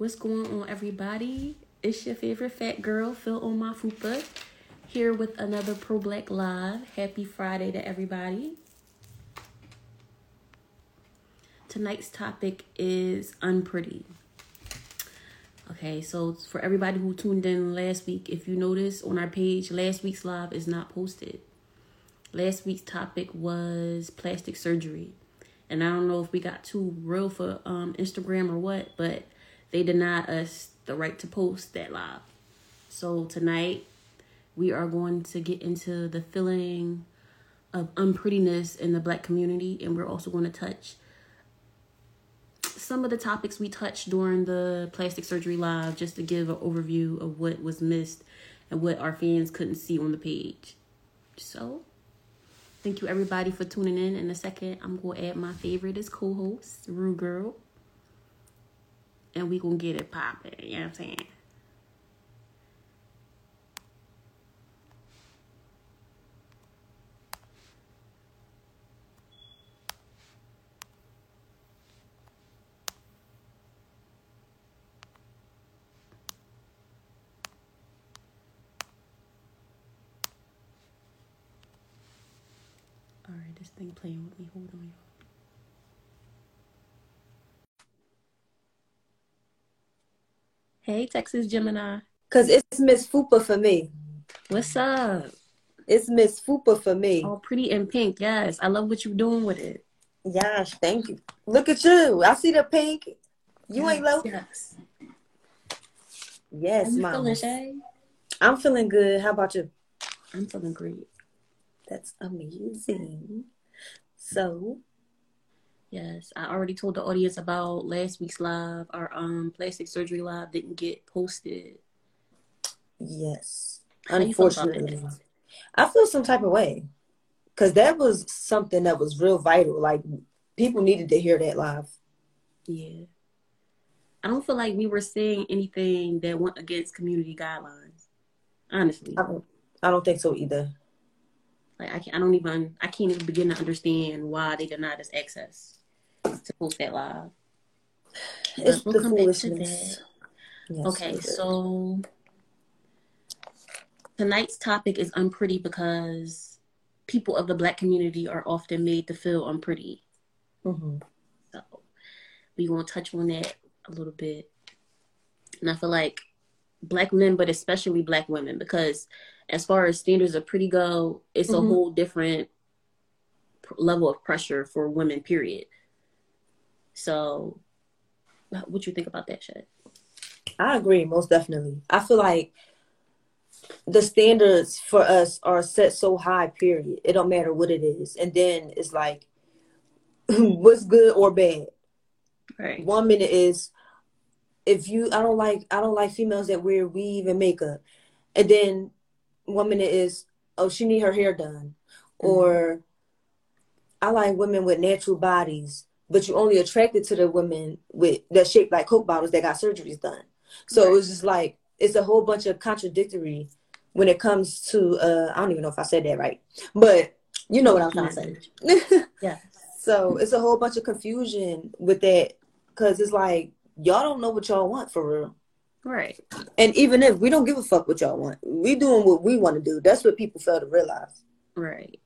What's going on, everybody? It's your favorite fat girl, Phil fupa, here with another Pro Black Live. Happy Friday to everybody. Tonight's topic is unpretty. Okay, so for everybody who tuned in last week, if you notice on our page, last week's live is not posted. Last week's topic was plastic surgery. And I don't know if we got too real for um, Instagram or what, but they denied us the right to post that live. So tonight we are going to get into the feeling of unprettiness in the black community and we're also going to touch some of the topics we touched during the plastic surgery live just to give an overview of what was missed and what our fans couldn't see on the page. So, thank you everybody for tuning in. In a second, I'm going to add my favorite as co-host, Rue Girl. And we to get it popping, you know what I'm saying? All right, this thing playing with me. Hold on, y'all. Hey, Texas Gemini. Cause it's Miss Fupa for me. What's up? It's Miss Fupa for me. All pretty in pink. Yes, I love what you're doing with it. Yes, thank you. Look at you. I see the pink. You ain't low. Yes. Yes, mom. feeling, Shay? I'm feeling good. How about you? I'm feeling great. That's amazing. So, Yes, I already told the audience about last week's live. Our um plastic surgery live didn't get posted. yes. How you feel about Unfortunately. I feel some type of way. Cause that was something that was real vital. Like people needed to hear that live. Yeah. I don't feel like we were saying anything that went against community guidelines. Honestly. I don't, I don't think so either. Like I I don't even I can't even begin to understand why they denied us access to post that live. It's the come back to foolishness. that. Yes, Okay, so tonight's topic is unpretty because people of the black community are often made to feel unpretty. Mhm. So we gonna touch on that a little bit. And I feel like black men, but especially black women, because as far as standards of pretty go, it's a Mhm. whole different pr- level of pressure for women, period. So what do you think about that shit? I agree, most definitely. I feel like the standards for us are set so high, period. It don't matter what it is. And then it's like what's good or bad. Right. One minute is if you I don't like I don't like females that wear weave and makeup. And then one minute is oh she need her hair done. Mm-hmm. Or I like women with natural bodies, but you only attracted to the women with that shaped like Coke bottles that got surgeries done. So it was just like it's a whole bunch of contradictory when it comes to uh I don't even know if I said that right. But you know what I'm trying to say. Yeah. so it's a whole bunch of confusion with that because it's like y'all don't know what y'all want for real. Right. And even if we don't give a fuck what y'all want, we doing what we want to do. That's what people fail to realize. Right.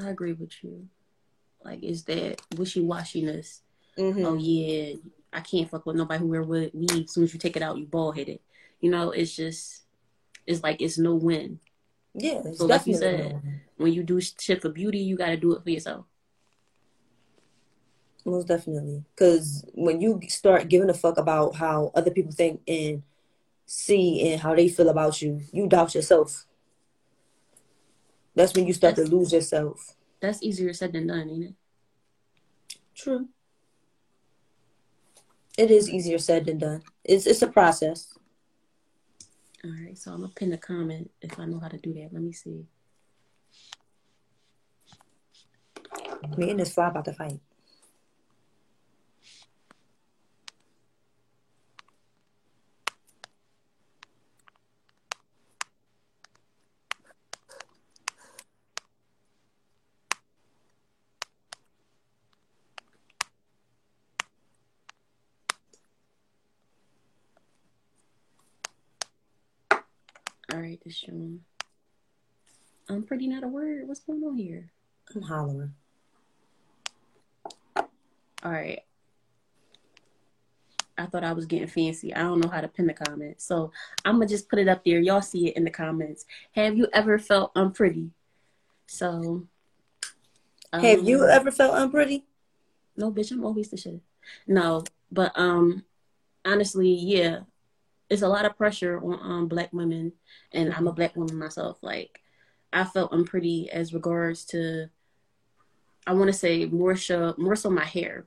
I agree with you. Like, is that wishy washiness? Mhm. Oh yeah, I can't fuck with nobody who wear weave. As soon as you take it out, you bald headed. You know, it's just, it's like it's no win. Yeah, So like you said, when you do shit for beauty, you got to do it for yourself. most definitely. Because when you start giving a fuck about how other people think and see and how they feel about you, you doubt yourself. That's when you start That's- to lose yourself. That's easier said than done, ain't it? True. It is easier said than done. It's it's a process. All right, so I'm gonna pin a comment if I know how to do that. Let me see. Me and this fly about to fight. All right, this showing. I'm pretty not a word. What's going on here? I'm hollering. All right. I thought I was getting fancy. I don't know how to pin the comments. So I'm going to just put it up there. Y'all see it in the comments. Have you ever felt unpretty? So. Um, Have you ever felt unpretty? No, bitch. I'm always the shit. No, but um, honestly, yeah, it's a lot of pressure on um, black women, and I'm a black woman myself. Like, I felt unpretty as regards to, I want to say more so, more so my hair.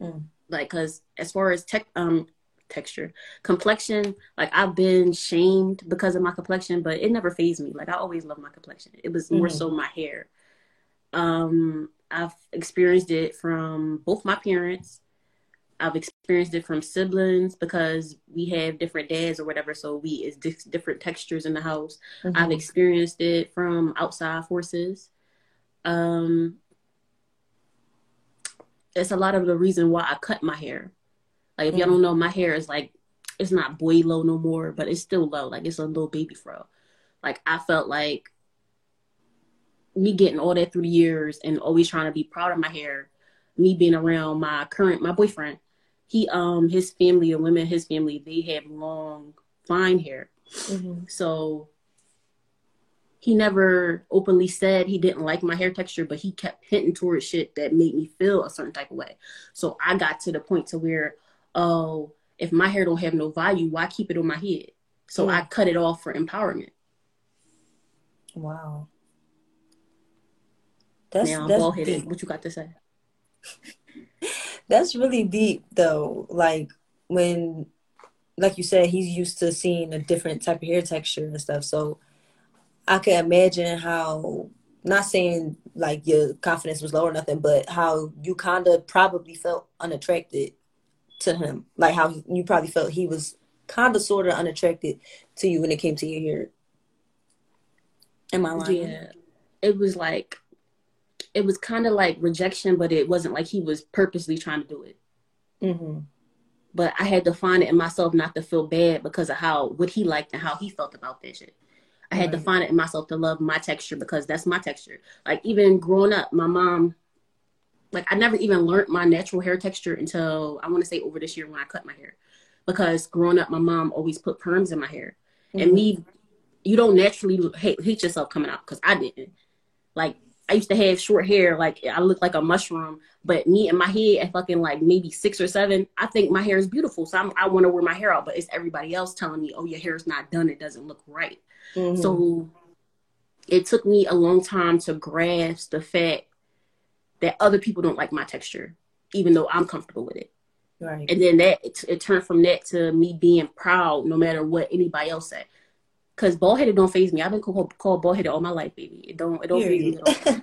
Mm. Like, cause as far as tech, um, texture, complexion, like I've been shamed because of my complexion, but it never phased me. Like I always loved my complexion. It was more mm-hmm. so my hair. Um, I've experienced it from both my parents. I've experienced it from siblings because we have different dads or whatever, so we it's di- different textures in the house. Mm-hmm. I've experienced it from outside forces. Um, it's a lot of the reason why I cut my hair. Like if mm-hmm. y'all don't know, my hair is like it's not boy low no more, but it's still low. Like it's a little baby fro. Like I felt like me getting all that through the years and always trying to be proud of my hair, me being around my current my boyfriend, he um his family, the women his family, they have long, fine hair. Mm-hmm. So he never openly said he didn't like my hair texture, but he kept hinting towards shit that made me feel a certain type of way. So I got to the point to where, oh, if my hair don't have no value, why keep it on my head? So mm. I cut it off for empowerment. Wow. That's, now I'm bald headed. What you got to say? that's really deep though. Like when like you said, he's used to seeing a different type of hair texture and stuff. So I can imagine how not saying like your confidence was low or nothing, but how you kinda probably felt unattracted to him. Like how you probably felt he was kinda sorta unattracted to you when it came to your hair. Am I lying? Yeah. It was like it was kind of like rejection, but it wasn't like he was purposely trying to do it. Mm-hmm. But I had to find it in myself not to feel bad because of how what he liked and how he felt about that shit. I had right. to find it in myself to love my texture because that's my texture. Like even growing up, my mom, like I never even learned my natural hair texture until I want to say over this year when I cut my hair. Because growing up, my mom always put perms in my hair, mm-hmm. and me, you don't naturally hate, hate yourself coming out because I didn't. Like I used to have short hair, like I look like a mushroom. But me and my head at fucking like maybe six or seven, I think my hair is beautiful. So I'm, i want to wear my hair out, but it's everybody else telling me, "Oh, your hair is not done. It doesn't look right." Mm-hmm. So it took me a long time to grasp the fact that other people don't like my texture, even though I'm comfortable with it. Right. And then that it, it turned from that to me being proud, no matter what anybody else said. Cause bald headed don't phase me. I've been called, called bald headed all my life, baby. It don't it don't phase me at all.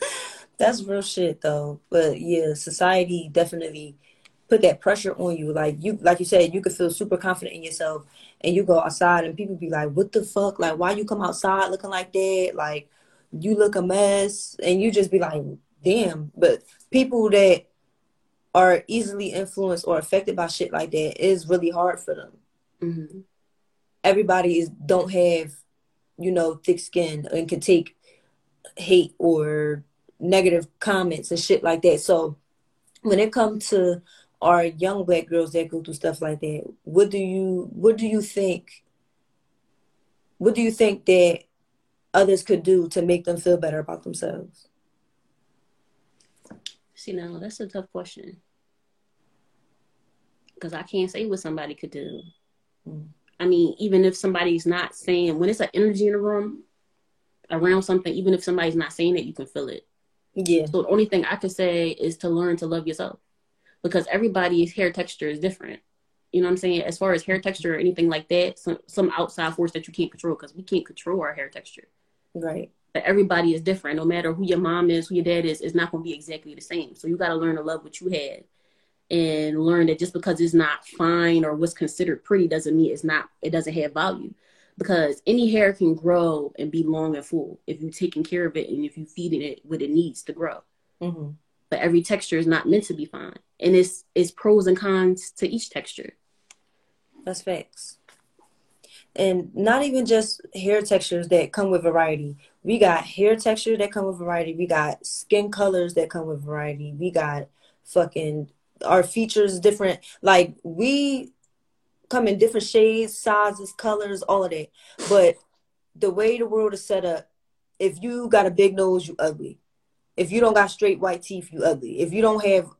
That's real shit though. But yeah, society definitely put that pressure on you. Like you like you said, you could feel super confident in yourself and you go outside and people be like, What the fuck? Like why you come outside looking like that? Like you look a mess and you just be like, damn. But people that are easily influenced or affected by shit like that is really hard for them. Mm-hmm everybody is don't have you know thick skin and can take hate or negative comments and shit like that. So when it comes to our young black girls that go through stuff like that what do you what do you think what do you think that others could do to make them feel better about themselves? See now that's a tough question. Because i can't say what somebody could do. Mm. I mean, even if somebody's not saying when it's an energy in the room around something, even if somebody's not saying it, you can feel it. Yeah. So the only thing I could say is to learn to love yourself because everybody's hair texture is different. You know what I'm saying? As far as hair texture or anything like that, some some outside force that you can't control because we can't control our hair texture. Right. But everybody is different. No matter who your mom is, who your dad is, it's not going to be exactly the same. So you got to learn to love what you had and learn that just because it's not fine or what's considered pretty doesn't mean it's not it doesn't have value because any hair can grow and be long and full if you're taking care of it and if you're feeding it what it needs to grow mm-hmm. but every texture is not meant to be fine and it's it's pros and cons to each texture that's facts And not even just hair textures that come with variety. We got hair texture that come with variety. We got skin colors that come with variety. We got fucking our features different. Like we come in different shades, sizes, colors, all of that. But the way the world is set up, if you got a big nose, you ugly. If you don't got straight white teeth, you ugly. If you don't have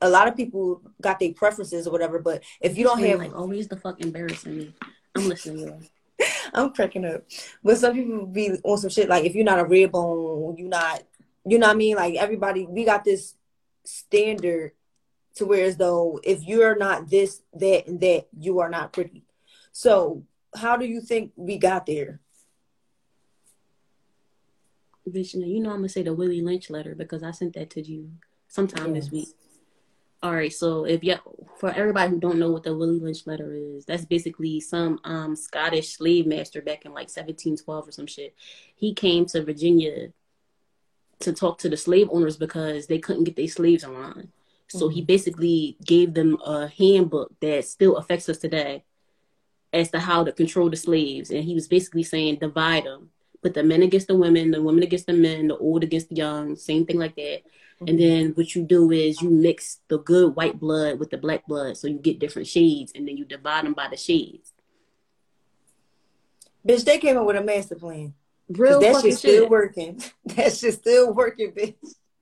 a lot of people got their preferences or whatever, but if you don't have like oh, always the fuck embarrassing me. I'm listening to you. I'm cracking up. But some people be on some shit like if you're not a red bone, you're not you know what I mean? Like everybody we got this standard to where as though if you're not this, that, and that, you are not pretty. So how do you think we got there? Bitch, you know I'm gonna say the Willie Lynch letter because I sent that to you sometime yes. this week. All right, so if you for everybody who don't know what the Willie Lynch letter is, that's basically some um Scottish slave master back in like 1712 or some shit. He came to Virginia to talk to the slave owners because they couldn't get their slaves online. So he mm-hmm. basically gave them a handbook that still affects us today as to how to control the slaves. And he was basically saying divide them, put the men against the women, the women against the men, the old against the young, same thing like that. Mm-hmm. And then what you do is you mix the good white blood with the black blood, so you get different shades, and then you divide them by the shades. Bitch, they came up with a master plan. Real that shit's still working. That shit's still working, bitch.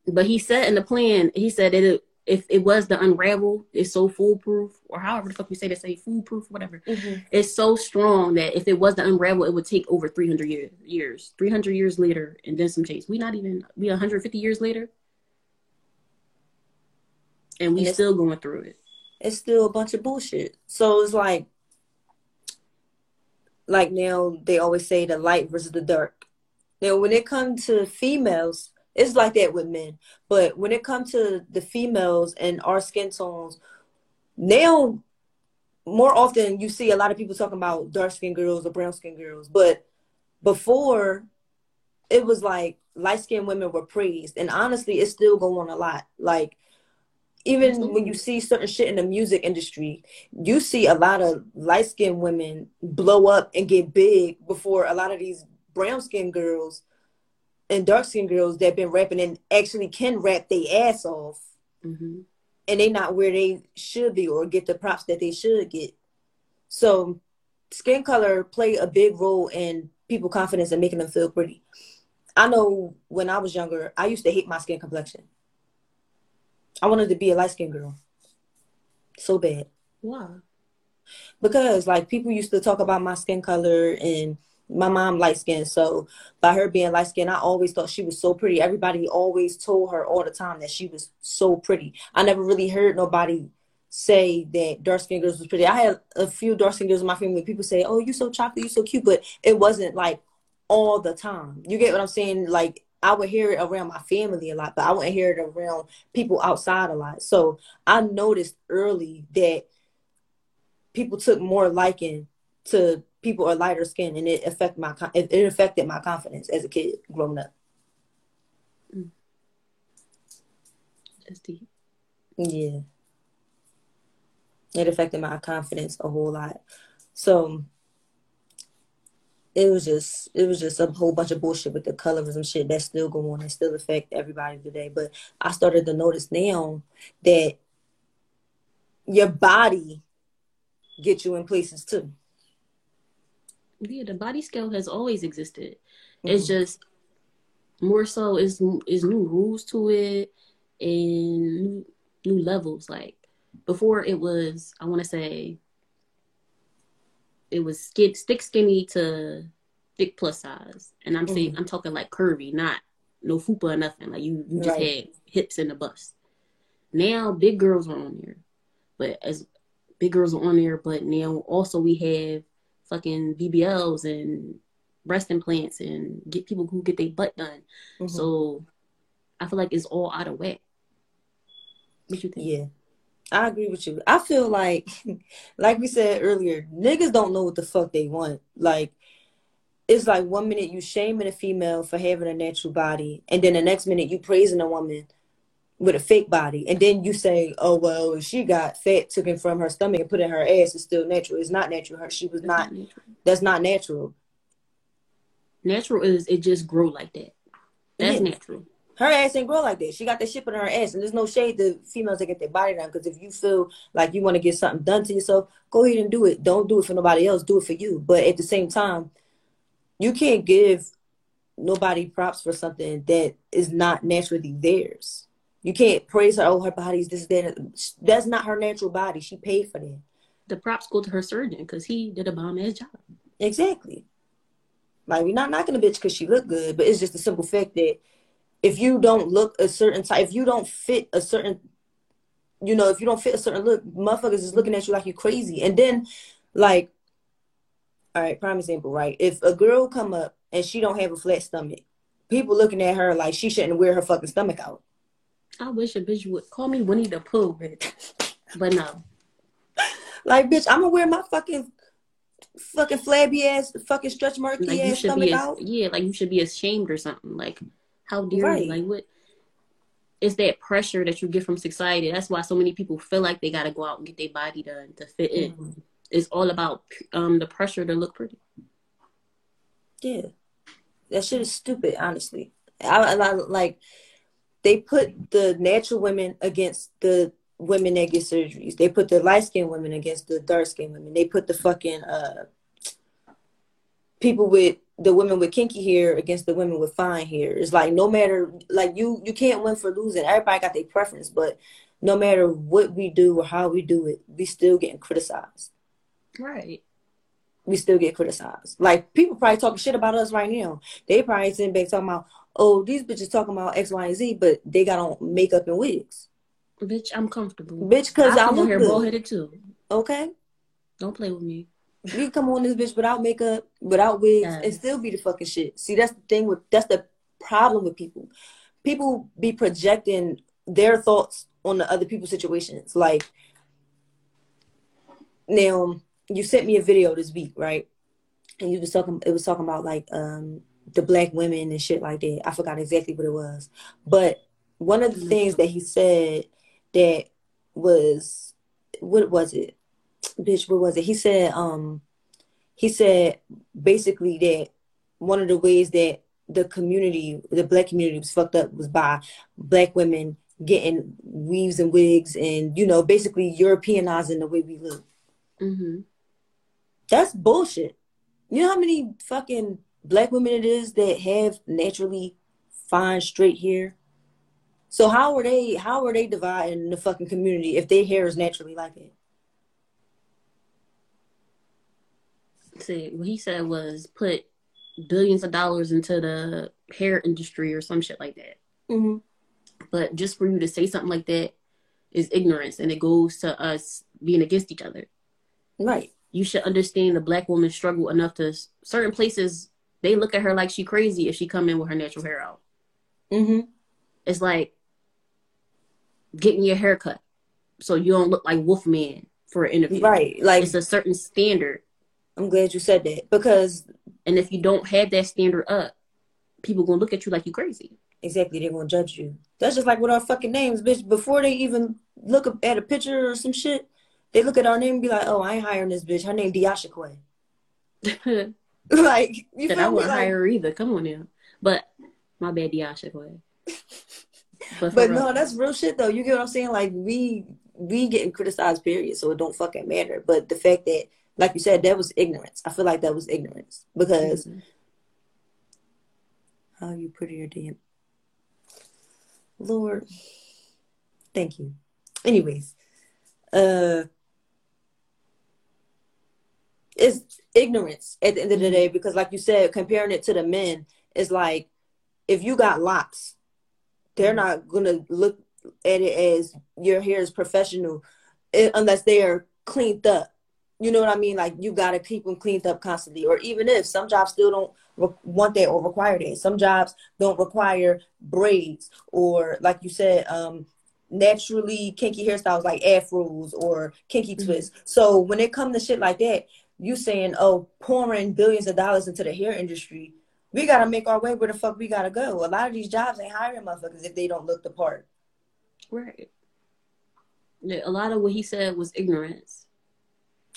But he said in the plan, he said it if it was the unravel, it's so foolproof, or however the fuck you say to say foolproof, whatever. Mm-hmm. It's so strong that if it was the unravel, it would take over 300 year, years, 300 years later, and then some change. We not even we 150 years later, and we and still going through it. It's still a bunch of bullshit. So it's like, like now they always say the light versus the dark. Now when it comes to females, it's like that with men. But when it comes to the females and our skin tones, now more often you see a lot of people talking about dark skinned girls or brown skinned girls. But before it was like light skinned women were praised. And honestly, it's still going on a lot. Like even when you see certain shit in the music industry, you see a lot of light skinned women blow up and get big before a lot of these brown skinned girls and dark skinned girls that been rapping and actually can rap their ass off. Mm-hmm. And they not where they should be or get the props that they should get. So skin color play a big role in people confidence and making them feel pretty. I know when I was younger, I used to hate my skin complexion. I wanted to be a light skinned girl. So bad. Why? Because like people used to talk about my skin color and my mom light skinned, so by her being light skinned, I always thought she was so pretty. Everybody always told her all the time that she was so pretty. I never really heard nobody say that dark skinned girls was pretty. I had a few dark skinned girls in my family. People say, "Oh, you so chocolate, you so cute," but it wasn't like all the time. You get what I'm saying? Like I would hear it around my family a lot, but I wouldn't hear it around people outside a lot. So I noticed early that people took more liking to people are lighter skin, and it affect my it, it affected my confidence as a kid growing up. Mm. That's deep. Yeah, it affected my confidence a whole lot. So it was just it was just a whole bunch of bullshit with the colorism shit that's still going on and still affect everybody today. But I started to notice now that your body get you in places too yeah, the body scale has always existed. Mm-hmm. It's just more so is is new rules to it and new, new levels. Like before, it was I want to say it was skid, stick skinny to thick plus size, and I'm mm-hmm. saying I'm talking like curvy, not no fupa or nothing. Like you, you just right. had hips and a bust. Now big girls are on there, but as big girls are on there, but now also we have fucking BBLs and breast implants and get people who get their butt done. Mm-hmm. So I feel like it's all out of whack. What you think? Yeah. I agree with you. I feel like, like we said earlier, niggas don't know what the fuck they want. Like, it's like one minute you shaming a female for having a natural body, and then the next minute you praising a woman with a fake body, and then you say, "Oh well, she got fat taken from her stomach and put in her ass, it's still natural. It's not natural. Her she was not, not That's not natural. Natural is it just grow like that. That's yeah. natural. Her ass ain't grow like that. She got that shit in her ass, and there's no shade to females that get their body done. Because if you feel like you want to get something done to yourself, go ahead and do it. Don't do it for nobody else. Do it for you. But at the same time, you can't give nobody props for something that is not naturally theirs. You can't praise her. Oh, her body's this, that. That's not her natural body. She paid for that. The props go to her surgeon because he did a bomb ass job. Exactly. Like we're not knocking a bitch because she looked good, but it's just a simple fact that if you don't look a certain type, if you don't fit a certain, you know, if you don't fit a certain look, motherfuckers is looking at you like you're crazy. And then, like, all right, prime example, right? If a girl come up and she don't have a flat stomach, people looking at her like she shouldn't wear her fucking stomach out. I wish a bitch would call me Winnie the Pooh, bitch. But no. Like, bitch, I'm gonna wear my fucking fucking flabby ass, fucking stretch marky like ass stomach out. Yeah, like you should be ashamed or something. Like, how dare right. you? Like, what? It's that pressure that you get from society. That's why so many people feel like they gotta go out and get their body done to fit in. Mm-hmm. It's all about um the pressure to look pretty. Yeah, that shit is stupid. Honestly, I, I like they put the natural women against the women that get surgeries. They put the light skinned women against the dark skinned women. They put the fucking uh people with the women with kinky hair against the women with fine hair. It's like no matter like you you can't win for losing. Everybody got their preference, but no matter what we do or how we do it, we still getting criticized. Right. We still get criticized. Like people probably talking shit about us right now. They probably sitting back talking about, oh, these bitches talking about X, Y, and Z, but they got on makeup and wigs. Bitch, I'm comfortable. Bitch, cause I, I look here bald headed too. Okay. Don't play with me. You can come on this bitch without makeup, without wigs, yes. and still be the fucking shit. See, that's the thing with that's the problem with people. People be projecting their thoughts on the other people's situations. Like now, you sent me a video this week, right? And you was talking. It was talking about like um the black women and shit like that. I forgot exactly what it was, but one of the things that he said that was what was it? Bitch, what was it? He said, um, he said basically that one of the ways that the community, the black community was fucked up was by black women getting weaves and wigs and, you know, basically Europeanizing the way we look. Mm-hmm. That's bullshit. You know how many fucking black women it is that have naturally fine straight hair so how are they how are they dividing the fucking community if their hair is naturally like it? See, what he said was put billions of dollars into the hair industry or some shit like that. Mm-hmm. But just for you to say something like that is ignorance, and it goes to us being against each other. Right. You should understand the black woman struggle enough to certain places. They look at her like she crazy if she come in with her natural hair out. Mm-hmm. It's like getting your hair cut so you don't look like Wolfman for an interview. Right. Like it's a certain standard. I'm glad you said that because and if you don't have that standard up, people gonna look at you like you crazy. Exactly, they're gonna judge you. That's just like with our fucking names, bitch. Before they even look at a picture or some shit, they look at our name and be like, "Oh, I ain't hiring this bitch. Her name Diasha Quay." like you feel I wouldn't like, hire her either. Come on now, but my bad, Diasha Quay. But, but no, that's real shit though. You get what I'm saying? Like we we getting criticized, period. So it don't fucking matter. But the fact that, like you said, that was ignorance. I feel like that was ignorance because mm-hmm. how you put your damn Lord, thank you. Anyways, uh, it's ignorance at the end of the day because, like you said, comparing it to the men is like if you got locks they're not gonna look at it as your hair is professional eh, unless they are cleaned up. You know what I mean? Like you gotta keep them cleaned up constantly. Or even if some jobs still don't re- want that or require that. Some jobs don't require braids or, like you said, um, naturally kinky hairstyles like afros or kinky mm-hmm. twists. So when it comes to shit like that, you saying, oh, pouring billions of dollars into the hair industry we gotta make our way where the fuck we gotta go. A lot of these jobs ain't hiring motherfuckers if they don't look the part. Right. Yeah, a lot of what he said was ignorance.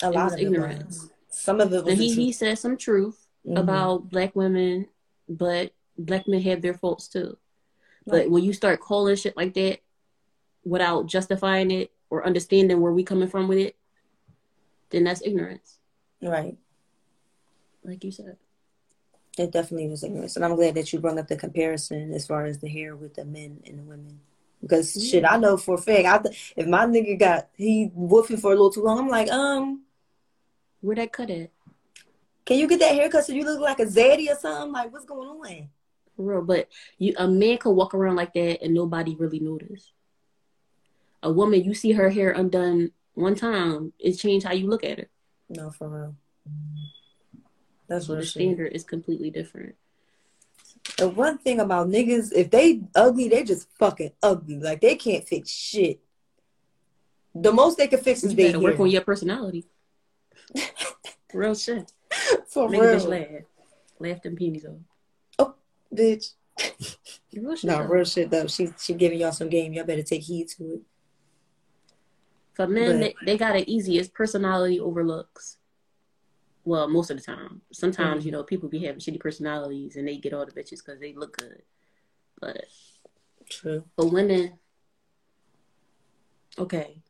A lot of ignorance. some of it was And he, he said some truth Mhm. about black women, but black men have their faults too. But when you start calling shit like that without justifying it or understanding where we coming from with it, then that's ignorance, right. like you said. It definitely was ignorance, and I'm glad that you brought up the comparison as far as the hair with the men and the women. Because shit, I know for a fact, I th- if my nigga got he woofing for a little too long, I'm like, um, Where'd I cut it? can you get that haircut so you look like a zaddy or something? Like, what's going on? For real. But you a man could walk around like that and nobody really notice. A woman, you see her hair undone one time, it changed how you look at her. No, for real. That's what the standard is completely different. The one thing about niggas, if they ugly, they just fucking ugly. Like they can't fix shit. The most they can fix is You they gotta work on your personality. Real shit. For Make a bitch real, laugh. Laugh them peonies off. Oh, bitch. Real shit. No, real shit though. She she giving y'all some game. Y'all better take heed to it. For men, But- they, they got it easy. It's personality overlooks. Well, most of the time. Sometimes, Mhm. you know, people be having shitty personalities and they get all the bitches because they look good. But True. But women, okay,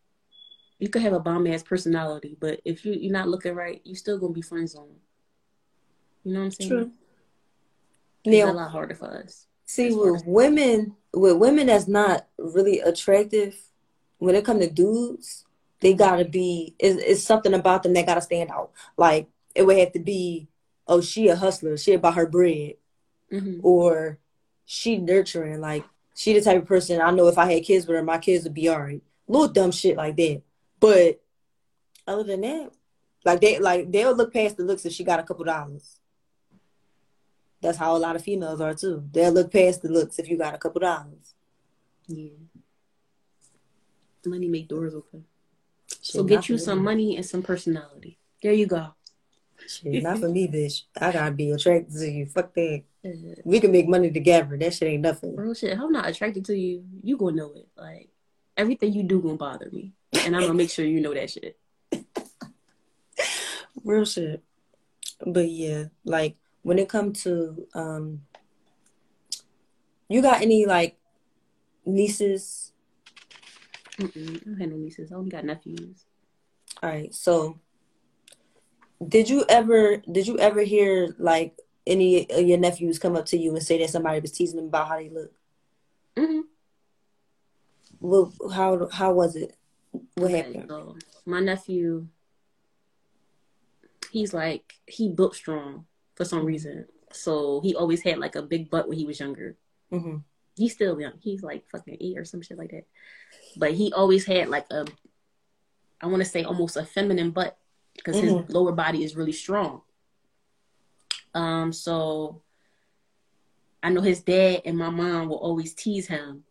you could have a bomb ass personality, but if you you're not looking right, you're still gonna be friend zone. You know what I'm saying? True. It's a lot harder for us. see, with women, with women that's not really attractive, when it come to dudes, they gotta be. It's, it's something about them that gotta stand out. Like it would have to be, oh, she a hustler. She about her bread. hmm or she nurturing. Like she the type of person I know if I had kids with her, my kids would be alright. Little dumb shit like that. But other than that, like they like they'll look past the looks if she got a couple dollars. That's how a lot of females are too. They'll look past the looks if you got a couple dollars. Yeah. Money make doors open. Shit, So get you me. some money and some personality. There you go. Shit, not for me, bitch. I gotta be attracted to you. Fuck that. We can make money together. That shit ain't nothing. Real shit. If I'm not attracted to you, you gonna know it. Like everything you do gonna bother me, and I'm gonna make sure you know that shit. Real shit. But yeah, like when it comes to um you got any like nieces? Mm-mm, I don't have no nieces. I only got nephews. All right, so did you ever did you ever hear like any of your nephews come up to you and say that somebody was teasing them about how they look? hmm Well, how how was it? What Okay, happened? so my nephew, he's like he built strong for some reason. So he always had like a big butt when he was younger. hmm He's still young. He's like fucking eight or some shit like that. But he always had like a, I want to say almost a feminine butt because his Mhm. lower body is really strong. Um, so I know his dad and my mom will always tease him.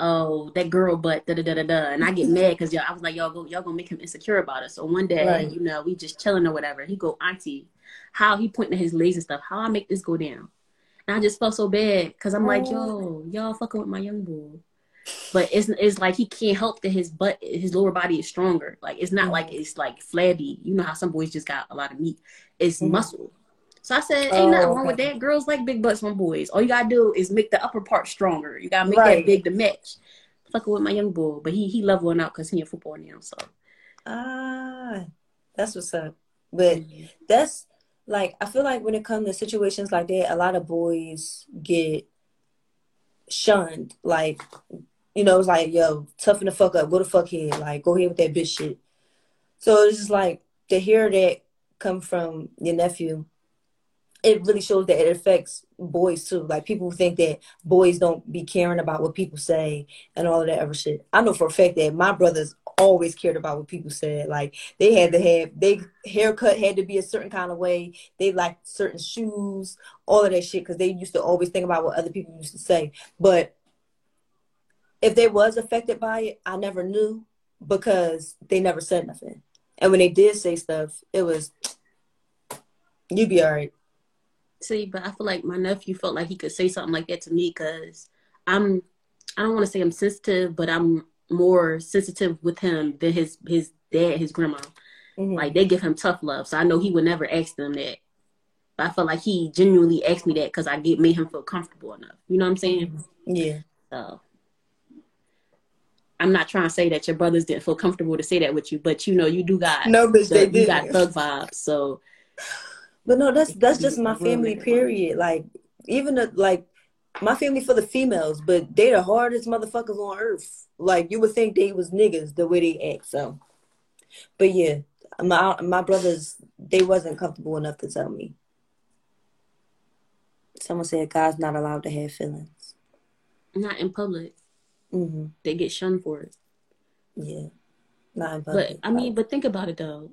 Oh, that girl butt, da da da da da, and I get mad because y'all. I was like, y'all go, y'all gonna make him insecure about it. So one day, Right. you know, we just chilling or whatever. He go, auntie, how he pointing at his legs and stuff. How I make this go down? And I just felt so bad because I'm like, yo, y'all fucking with my young boy. But it's it's like he can't help that his butt, his lower body is stronger. Like it's not like it's like flabby. You know how some boys just got a lot of meat. It's Mhm. muscle. So I said, ain't Oh, nothing wrong with that. Girls like big butts from boys. All you gotta do is make the upper part stronger. You gotta make Right. that big to match. Fucking with my young boy, but he he leveling out because he in football now. So Ah, that's what's up. But that's like I feel like when it comes to situations like that, a lot of boys get shunned. Like, you know, it's like, yo, toughen the fuck up, go the fuck head, like go ahead with that bitch shit. So it's just like to hear that come from your nephew, it really shows that it affects boys too. Like people think that boys don't be caring about what people say and all of that other shit. I know for a fact that my brothers always cared about what people said. Like they had to have they haircut had to be a certain kind of way. They liked certain shoes, all of that shit, because they used to always think about what other people used to say. But if they was affected by it, I never knew because they never said nothing. And when they did say stuff, it was you be all right. see, but I feel like my nephew felt like he could say something like that to me because I'm I don't want to say I'm sensitive, but I'm more sensitive with him than his his dad, his grandma. Mm-hmm. Like they give him tough love, so I know he would never ask them that. But I felt like he genuinely asked me that because I get made him feel comfortable enough. You know what I'm saying? Mm-hmm. Yeah. So I'm not trying to say that your brothers didn't feel comfortable to say that with you, but you know you do got no, but the, they did. You got thug vibes, so. But no, that's that's just my family. Period. Like even the, like my family for the females, but they the hardest motherfuckers on earth. Like you would think they was niggas the way they act. So, but yeah, my my brothers they wasn't comfortable enough to tell me. Someone said God's not allowed to have feelings. Not in public. Mm-hmm. They get shunned for it. Yeah. Not in public. But I mean, but think about it though.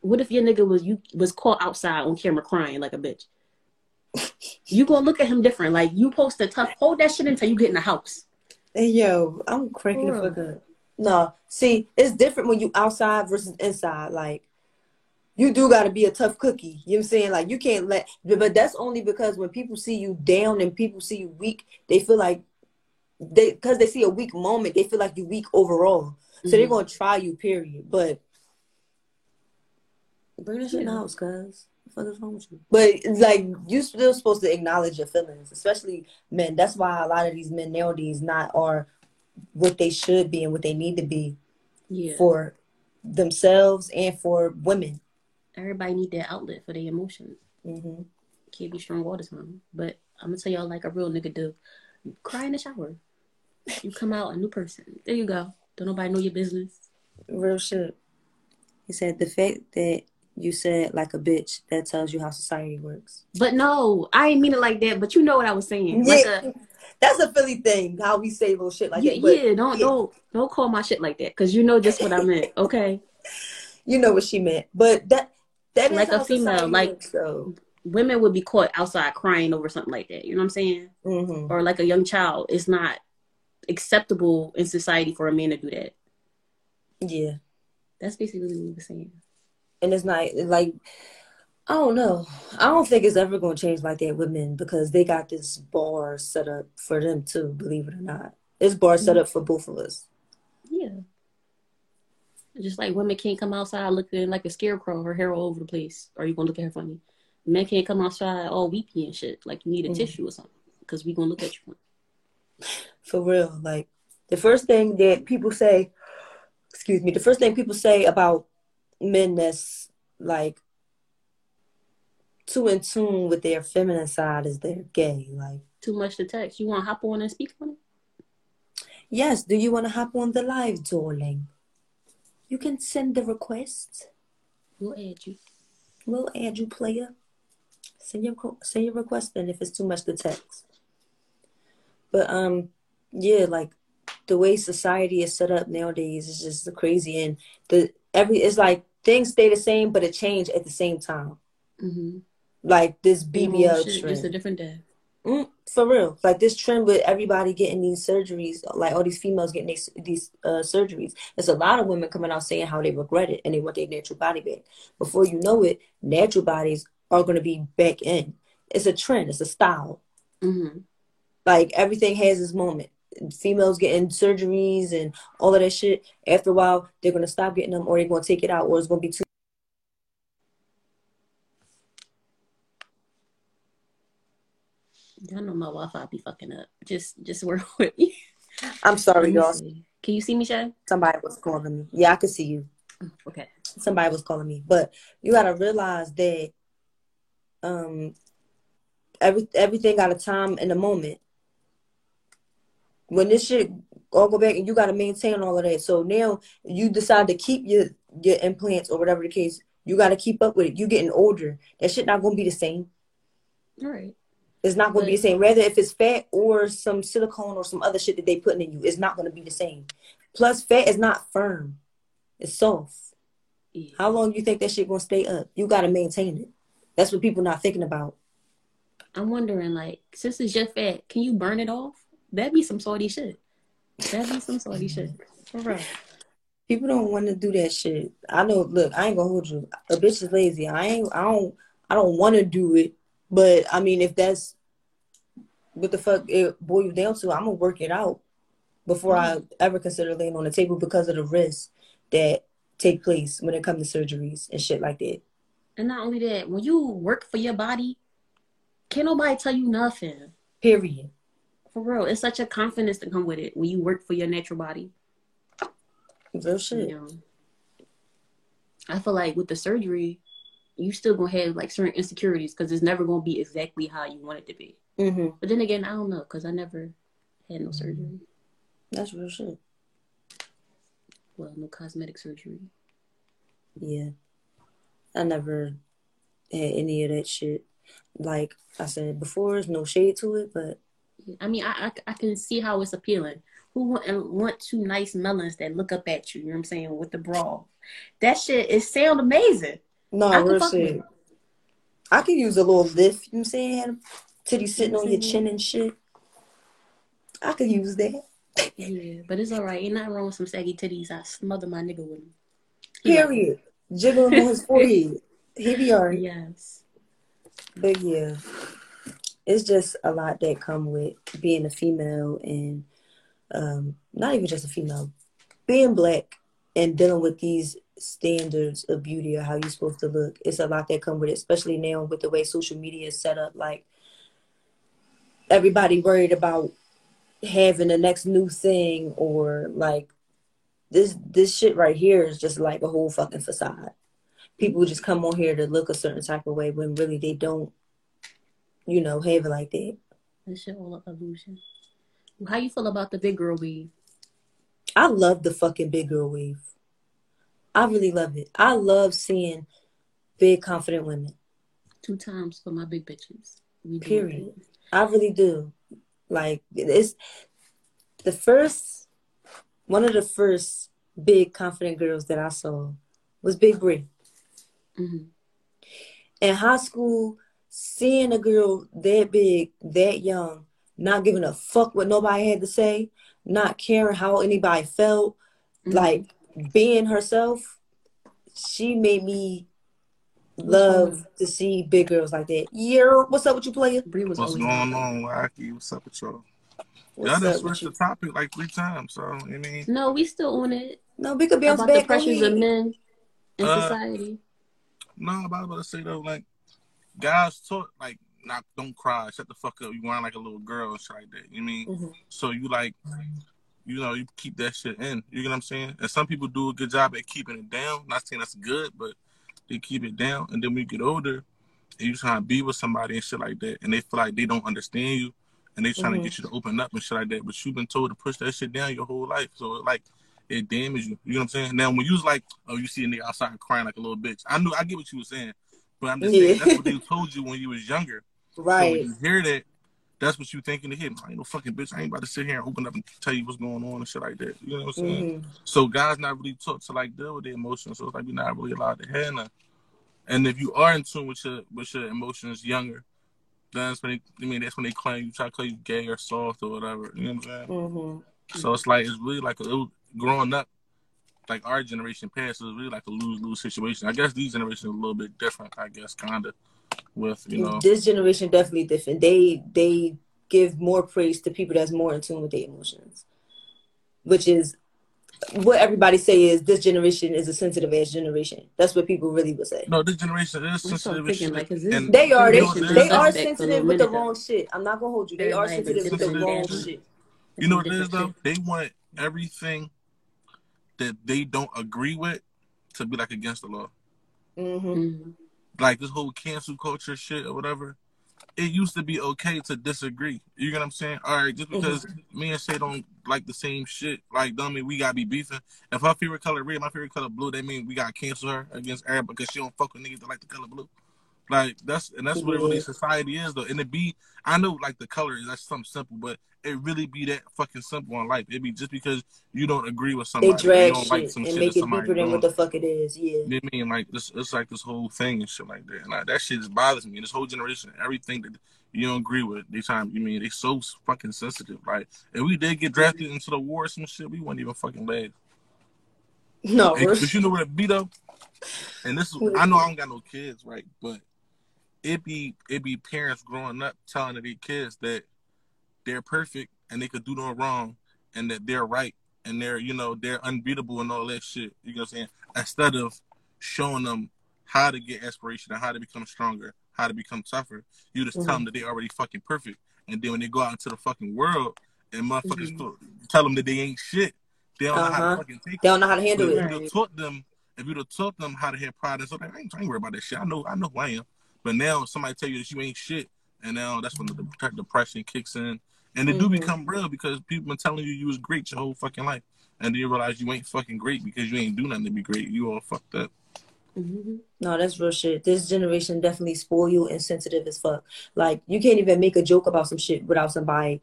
What if your nigga was you was caught outside on camera crying like a bitch? You gonna look at him different. Like you post a tough hold that shit until you get in the house. Hey yo, I'm cranking for good. No, see, it's different when you outside versus inside. Like you do got to be a tough cookie. You know what I'm saying? Like you can't let, but that's only because when people see you down and people see you weak, they feel like they because they see a weak moment, they feel like you weak overall. So mm-hmm. they're gonna try you, period. But bring this shit in the house, cuz. What is wrong with you? But like you're still supposed to acknowledge your feelings, especially men. That's why a lot of these men nowadays not are what they should be and what they need to be yeah. for themselves and for women. Everybody need their outlet for their emotions. Mm-hmm. Can't be strong all the time. But I'm gonna tell y'all like a real nigga do. Cry in the shower. You come out a new person. There you go. Don't nobody know your business. Real shit. He said the fact that you said like a bitch, that tells you how society works. But no, I ain't mean it like that. But you know what I was saying. Yeah. Like a, that's a Philly thing. How we say little shit like yeah, that. But, yeah, don't yeah. don't don't call my shit like that because you know just what I meant. Okay. you know what she meant, but that that like a female, like so. women would be caught outside crying over something like that. You know what I'm saying? Mm-hmm. Or like a young child, it's not acceptable in society for a man to do that. Yeah, that's basically what we were saying. And it's not like I don't know. I don't think it's ever going to change like that with men because they got this bar set up for them too. Believe it or not, this bar set up for both of us. Yeah. Just like women can't come outside looking like a scarecrow, her hair all over the place. Are you gonna look at her funny? Men can't come outside all weepy and shit. Like you need a mm tissue or something because we gonna look at you. For real, like the first thing that people say, excuse me, the first thing people say about men that's like too in tune with their feminine side is they're gay. Like too much to text. You want to hop on and speak on it? Yes. Do you want to hop on the live, darling? You can send the request. We'll add you. We'll add you, player. Send your send your request then if it's too much to text. But um, yeah, like the way society is set up nowadays is just crazy, and the every it's like things stay the same, but it change at the same time. Mm-hmm. Like this BBL trend. Just a different day. Mm, for real, like this trend with everybody getting these surgeries, like all these females getting these, these uh, surgeries. There's a lot of women coming out saying how they regret it and they want their natural body back. Before you know it, natural bodies are going to be back in. It's a trend. It's a style. Mm-hmm. Like everything has its moment. Females getting surgeries and all of that shit. After a while, they're going to stop getting them, or they're going to take it out, or it's going to be too Y'all know my Wi-Fi be fucking up. Just just work with me. I'm sorry, y'all. Can you see me, Shay? Somebody was calling me. Yeah, I can see you. Okay. Somebody was calling me, but you gotta realize that um every everything got a time and a moment. When this shit all go back and you gotta maintain all of that. So now you decide to keep your your implants or whatever the case, you gotta keep up with it. You getting older. That shit not gonna be the same. All right. It's not going to be the same. Rather, if it's fat or some silicone or some other shit that they putting in you, it's not going to be the same. Plus, fat is not firm; it's soft. Yeah. How long do you think that shit going to stay up? You got to maintain it. That's what people not thinking about. I'm wondering, like, since it's just fat, can you burn it off? That'd be some salty shit. That'd be some salty shit. For real. People don't want to do that shit. I know. Look, I ain't gonna hold you. A bitch is lazy. I ain't. I don't. I don't want to do it but I mean, if that's what the fuck it boil you down to, I'm gonna work it out before mm-hmm. I ever consider laying on the table because of the risk that take place when it comes to surgeries and shit like that. And not only that, when you work for your body, can't nobody tell you nothing. Period. For real, it's such a confidence to come with it when you work for your natural body. Real shit. You know, I feel like with the surgery, you still gonna have like certain insecurities because it's never gonna be exactly how you want it to be. Mm-hmm. But then again, I don't know because I never had no surgery. That's real shit. Well, no cosmetic surgery. Yeah. I never had any of that shit. Like I said before, there's no shade to it, but I mean, I, I, I can see how it's appealing. Who want, and want two nice melons that look up at you? You know what I'm saying with the bra. That shit it sound amazing. no, I can real shit. I could use a little lift, you know what I'm saying? Titties sitting on your chin and shit. I could use that. Yeah, but it's all right. Ain't nothing wrong with some saggy titties. I smother my nigga with them. Period. Jiggling on his forehead. He be it. alright. Yes. But yeah, it's just a lot that come with being a female and um, not even just a female, being black and dealing with these standards of beauty or how you're supposed to look. It's a lot that come with it, especially now with the way social media is set up. Like everybody worried about having the next new thing or like this this shit right here is just like a whole fucking facade. People just come on here to look a certain type of way when really they don't, you know, have it like that. That shit all a illusion. How you feel about the big girl weave? I love the fucking big girl weave. I really love it. I love seeing big confident women. Two times for my big bitches. We Period. I really do. Like it's the first one of the first big confident girls that I saw was Big Brie. Mhm. In high school, seeing a girl that big, that young, not giving a fuck what nobody had to say, not caring how anybody felt, Mhm. like being herself, she made me love to see big girls like that. Yeah, what's up with you, player? Bree was What's always going like on, Wacky? What's up with y'all? What's Y'all up just with switched you? the topic like three times, so I mean. No, we still on it No, we could bounce about the back on pressures of men in Uh, society. no, I'm about to say though, like guys talk like not don't cry, shut the fuck up. You want like a little girl and shit like that. You mean? Mhm. So you like, you know, you keep that shit in. You get what I'm saying? And some people do a good job at keeping it down. Not saying that's good, but they keep it down. And then when you get older, and you trying to be with somebody and shit like that, and they feel like they don't understand you, and they trying Mhm. to get you to open up and shit like that, but you've been told to push that shit down your whole life. So like. It damages you. You know what I'm saying? Now, when you was like, oh, you see a nigga outside crying like a little bitch. I knew, I get what you were saying, but I'm just saying that's what they told you when you was younger. So when Right. you hear that, that's what you think in the head. I ain't no fucking bitch. I ain't about to sit here and open up and tell you what's going on and shit like that. You know what I'm saying? Mhm. So guys not really taught to like deal with their emotions. So it's like you're not really allowed to handle. none. And if you are in tune with your with your emotions younger, then that's when they I mean that's when they claim you try to call you gay or soft or whatever. You know what I'm saying? Mhm. So it's like it's really like a little growing up, like our generation past is really like a lose lose situation. I guess these generations are a little bit different, I guess, kinda with, you know. This generation definitely different. They they give more praise to people that's more in tune with their emotions, which is what everybody say is this generation is a sensitive ass generation. That's what people really would say. No, this generation is sensitive thinking like, is this And They are they, you know what it they are though? Suspect for a sensitive with the wrong shit. I'm not gonna hold you. They are sensitive with the wrong shit. shit. You know what it is though? They want everything that they don't agree with to be like against the law. hmm Mhm. Like this whole cancel culture shit or whatever. It used to be okay to disagree. You get what I'm saying? All right, just because me and Shay don't like the same shit, like don't we gotta be beefing. If her favorite color red, my favorite color blue, that mean we gotta cancel her against Arab because she don't fuck with niggas that like the color blue. Like that's and that's what really society is though. And it be I know like the color is that's something simple, but it really be that fucking simple in life. It be just because you don't agree with somebody, They drag you don't shit like some and shit make it somebody deeper than what the fuck it is. Yeah. You know I mean? Like this, it's like this whole thing and shit like that. And like, that shit just bothers me. This whole generation, everything that you don't agree with, they time. You mean they so fucking sensitive. Like, if we did get drafted into the war or some shit, we wouldn't even fucking last. No, but you know what it be though? And this is I know I don't got no kids, right? But it be it be parents growing up telling their kids that they're perfect and they could do no wrong and that they're right and they're you know they're unbeatable and all that shit. You know what I'm saying? Instead of showing them how to get aspiration and how to become stronger, how to become tougher, you just mm-hmm. tell them that they already fucking perfect. And then when they go out into the fucking world and motherfuckers mm-hmm. tell them that they ain't shit, they don't uh-huh. know how to uh-huh. fucking take They don't know how to handle it. If have taught them, if have taught them how to have pride and stuff, like, I ain't, I ain't worried about that shit. I know, I know who I am. But now somebody tell you that you ain't shit, and now that's when the depression kicks in, and it mm-hmm. do become real because people been telling you you was great your whole fucking life, and then you realize you ain't fucking great because you ain't do nothing to be great. You all fucked up. Mm-hmm. No, that's real shit. This generation definitely spoil you and sensitive as fuck. Like you can't even make a joke about some shit without somebody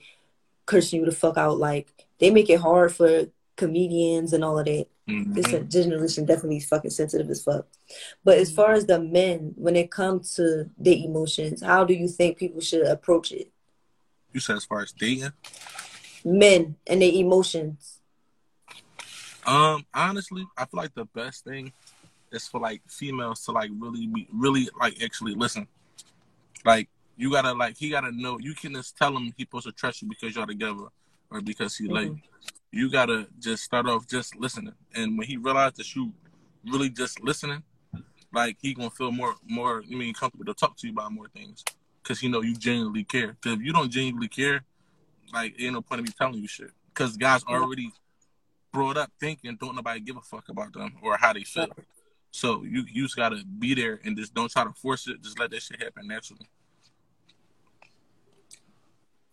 cursing you the fuck out. Like they make it hard for comedians and all of that. Mm-hmm. This generation definitely fucking sensitive as fuck. But as far as the men, when it comes to their emotions, how do you think people should approach it? You said as far as dating? Men and their emotions. Um, honestly, I feel like the best thing is for like females to like really be really like actually listen. Like you gotta like he gotta know you can just tell him he supposed to trust you because y'all together or because he mm-hmm. like you gotta just start off just listening. And when he realized that you really just listening, like he gonna feel more more I mean comfortable to talk to you about more things. Cause he know you genuinely care. Cause if you don't genuinely care, like ain't no point in me telling you shit. Cause guys already brought up thinking don't nobody give a fuck about them or how they feel. So you you just gotta be there and just don't try to force it. Just let that shit happen naturally.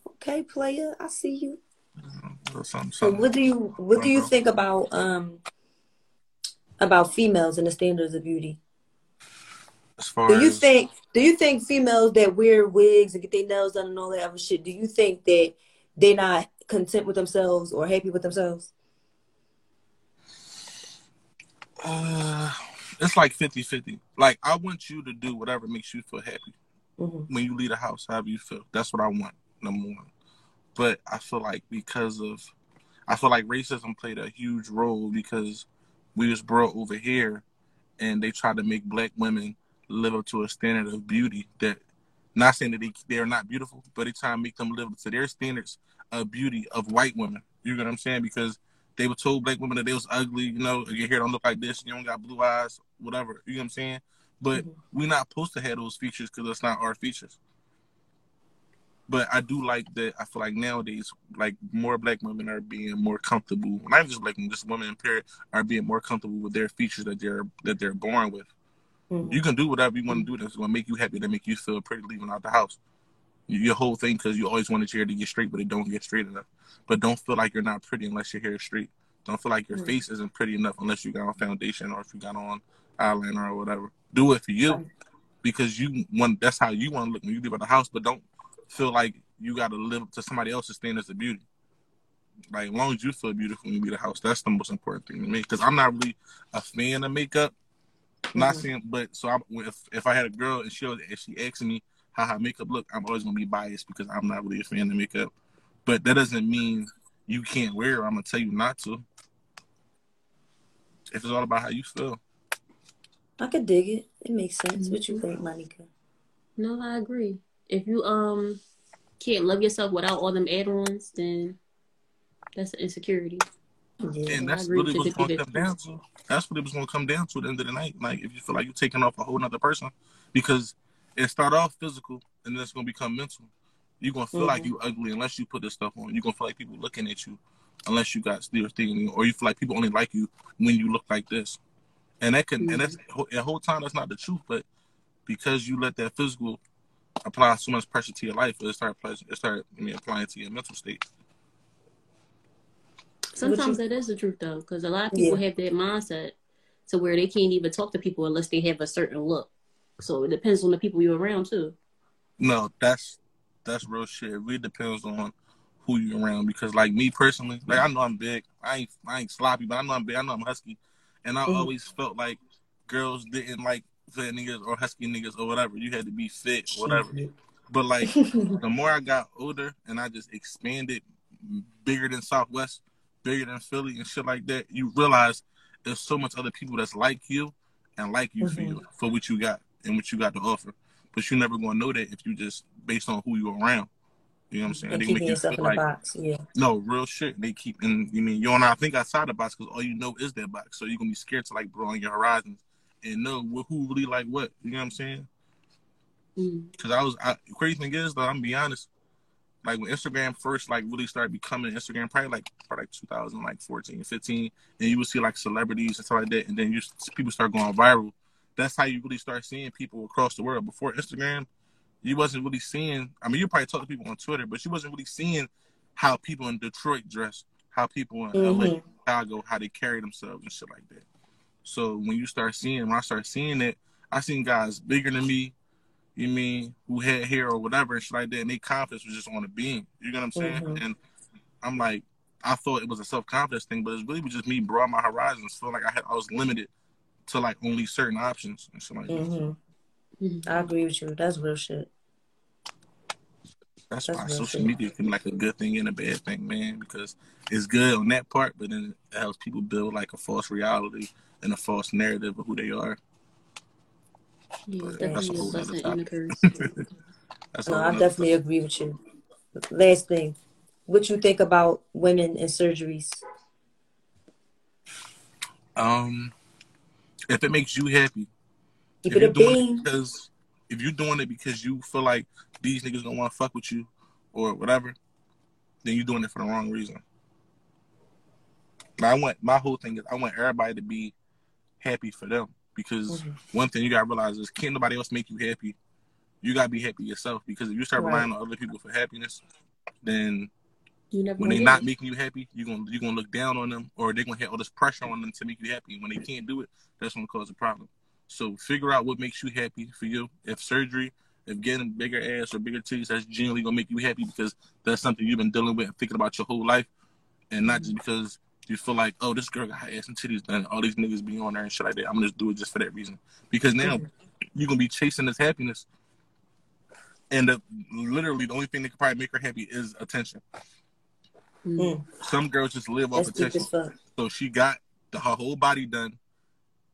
Okay, player, I see you. So what do you what do you think about um about females and the standards of beauty? As far do you as... think do you think females that wear wigs and get their nails done and all that other shit, do you think that they're not content with themselves or happy with themselves? Uh it's like 50-50. Like I want you to do whatever makes you feel happy. Mm-hmm. When you leave the house, however you feel. That's what I want, number one. But I feel like because of I feel like racism played a huge role because we was brought over here and they tried to make black women live up to a standard of beauty that not saying that they they're not beautiful, but they try to make them live up to their standards of beauty of white women. You know what I'm saying? Because they were told black women that they was ugly, you know, your hair don't look like this, you don't got blue eyes, whatever. You know what I'm saying? But mm-hmm. we're not supposed to have those features because that's not our features. But I do like that. I feel like nowadays, like more black women are being more comfortable. Not just black women, just women in period are being more comfortable with their features that they're that they're born with. Mm-hmm. You can do whatever you want to do that's going to make you happy, that make you feel pretty leaving out the house. Your whole thing because you always wanted your hair to get straight, but it don't get straight enough. But don't feel like you're not pretty unless your hair is straight. Don't feel like your mm-hmm. face isn't pretty enough unless you got on foundation or if you got on eyeliner or whatever. Do it for you because you want. That's how you want to look when you leave out the house. But don't feel like you got to live up to somebody else's standards of beauty. Like as long as you feel beautiful when you leave the house, that's the most important thing to me. Because I'm not really a fan of makeup. Mm-hmm. Not saying, but so I, if if I had a girl and she was, if she asked me how her makeup look, I'm always gonna be biased because I'm not really a fan of makeup. But that doesn't mean you can't wear it. I'm gonna tell you not to. If it's all about how you feel. I could dig it. It makes sense. Mm-hmm. What you think, Monica? No, I agree. If you um can't love yourself without all them add-ons, then that's an insecurity. Yeah, and that's really what's going to come down to. That's what it was going to come down to at the end of the night. Like if you feel like you're taking off a whole other person, because it start off physical and then it's going to become mental. You're going to feel mm-hmm. like you ugly unless you put this stuff on. You're going to feel like people looking at you unless you got still thing, or you feel like people only like you when you look like this. And that can, mm-hmm. and that's the whole time that's not the truth, but because you let that physical apply so much pressure to your life, it start it start I mean applying to your mental state. Sometimes you, that is the truth though, because a lot of people yeah. have that mindset to where they can't even talk to people unless they have a certain look. So it depends on the people you're around too. No, that's that's real shit. It really depends on who you're around. Because like me personally, like I know I'm big. I ain't I ain't sloppy, but I know I'm big. I know I'm husky, and I mm-hmm. always felt like girls didn't like fat niggas or husky niggas or whatever. You had to be fit, whatever. But like the more I got older and I just expanded bigger than Southwest, bigger than Philly and shit like that, you realize there's so much other people that's like you and like you mm-hmm. for you for what you got and what you got to offer. But you're never gonna know that if you just based on who you're around. You know what I'm saying? And they keeping make you yourself feel in like box. Yeah. no real shit. They keep and you mean you're not think outside the box because all you know is that box. So you're gonna be scared to like broaden your horizons and know wh- who really like what. You know what I'm saying? Mm. Because I was I, crazy thing is though I'm gonna be honest. Like when Instagram first like really started becoming Instagram, probably like probably like 2000 like 14, 15, and you would see like celebrities and stuff like that, and then you people start going viral. That's how you really start seeing people across the world. Before Instagram, you wasn't really seeing. I mean, you probably talk to people on Twitter, but you wasn't really seeing how people in Detroit dress, how people in LA, Mhm. Chicago, how they carry themselves and shit like that. So when you start seeing, when I start seeing it, I seen guys bigger than me, you mean, who had hair or whatever and shit like that, and their confidence was just on a beam. You know what I'm saying? Mhm. And I'm like, I thought it was a self confidence thing, but it's really was just me broaden my horizons. Feel like I had I was limited to like only certain options and shit like that. hmm Mhm. I agree with you. That's real shit. That's, That's why social shit. media can be like a good thing and a bad thing, man, because it's good on that part, but then it helps people build like a false reality and a false narrative of who they are. Yeah, that's a a whole other and a curse. That's No, all I another- definitely agree with you. Last thing, what you think about women and surgeries? Um, if it makes you happy, Keep if you're doing it because if you're doing it because you feel like these niggas don't want to fuck with you or whatever, then you're doing it for the wrong reason. Now, I want my whole thing is I want everybody to be happy for them because Mhm. one thing you gotta realize is can't nobody else make you happy. You gotta be happy yourself because if you start Right. relying on other people for happiness, then You never when they're not making you happy, you're gonna you're gonna look down on them, or they're gonna have all this pressure on them to make you happy. When they can't do it, that's gonna cause a problem. So figure out what makes you happy for you. If surgery, if getting bigger ass or bigger titties, that's generally gonna make you happy because that's something you've been dealing with and thinking about your whole life, and not just because you feel like, oh, this girl got her ass and titties done, all these niggas be on there and shit like that. I'm gonna just do it just for that reason. Because now Mhm. you're gonna be chasing this happiness, and the, literally the only thing that can probably make her happy is attention. Mm. Mm, Some girls just live off that's attention. So she got the, her whole body done.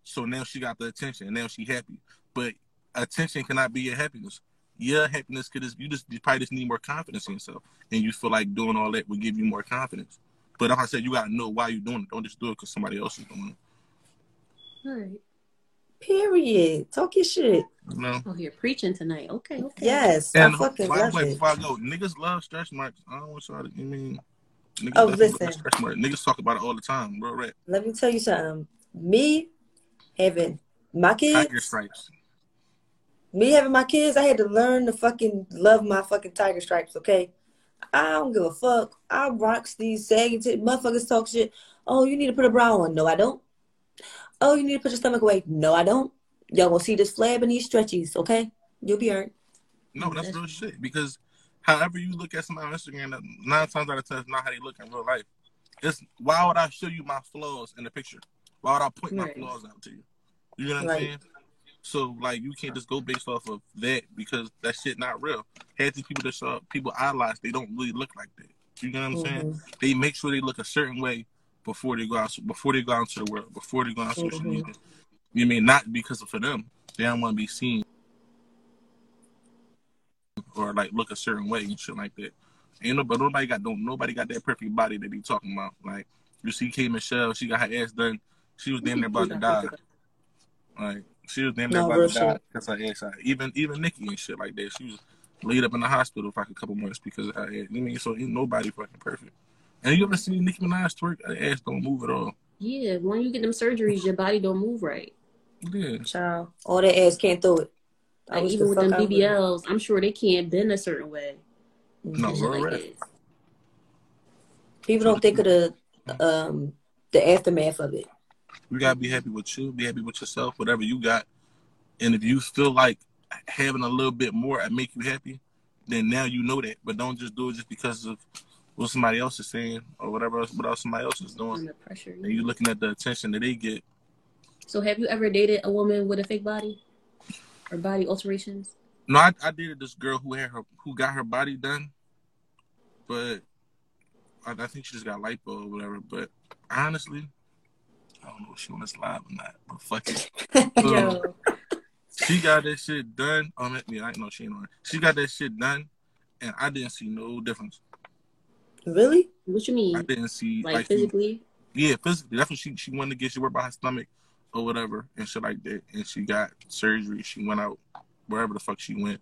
So now she got the attention, and now she happy. But attention cannot be your happiness. Your happiness could just you just you probably just need more confidence in yourself, and you feel like doing all that will give you more confidence. But like I said, you gotta know why you're doing it. Don't just do it because somebody else is doing it. All right. Period. Talk your shit. You know. Oh, you're preaching tonight. Okay, okay. Yes, And I fucking by love way, it. before I go, niggas love stretch marks. I don't want y'all to. You mean? Niggas Oh, definitely love listen. Stretch marks. Niggas talk about it all the time, bro. Right? Let me tell you something. Me having my kids. Tiger kids, stripes. me having my kids, I had to learn to fucking love my fucking tiger stripes. Okay, I don't give a fuck. I rocks these sagging tit motherfuckers talk shit. Oh, you need to put a bra on. No, I don't. Oh, you need to put your stomach away. No, I don't. Y'all gonna see this flab and these stretchies. Okay, you'll be alright. No, that's real shit. Because however you look at somebody on Instagram, that nine times out of ten is not how they look in real life. It's why would I show you my flaws in the picture? Why would I point my flaws out to you? You know what I'm Right. saying? So like you can't just go based off of that because that shit not real. Half these people that saw people idolize, they don't really look like that. You know what I'm saying? Mhm. They make sure they look a certain way before they go out before they go out into the world, before they go on social Mhm. media. You mean not because of for them. They don't want to be seen or like look a certain way and shit like that. Ain't no, but nobody got don't nobody got that perfect body that they be talking about. Like you see K Michelle, she got her ass done. She was damn near about to die. Like she was damn near No, about to die because her ass. out. Even even Nikki and shit like that. She was laid up in the hospital for like a couple months because of her ass. You mean so ain't nobody fucking perfect. And you ever seen Nicki Minaj twerk? Her ass don't move at all. Yeah, when you get them surgeries, your body don't move right. Yeah. Child, all that ass can't throw it. I Like even the with them BBLs, I'm sure they can't bend a certain way. No, and like rap. People don't think of the um the aftermath of it. You gotta be happy with you, be happy with yourself, whatever you got. And if you feel like having a little bit more and make you happy, then now you know that. But don't just do it just because of what somebody else is saying or whatever else what else somebody else is doing. Under pressure. And you're looking at the attention that they get. So have you ever dated a woman with a fake body or body alterations? No, I, I dated this girl who had her who got her body done, but I, I think she just got lipo or whatever. But honestly, I don't know if she on this live or not. But fuck it. Um, Yo, She got that shit done. Oh, man, yeah, I know she ain't on. it. She got that shit done, and I didn't see no difference. Really? What you mean? I didn't see Like, like, she- physically? yeah, physically. That's what she she wanted to get. She worked by her stomach or whatever and shit like that. And she got surgery. She went out wherever the fuck she went,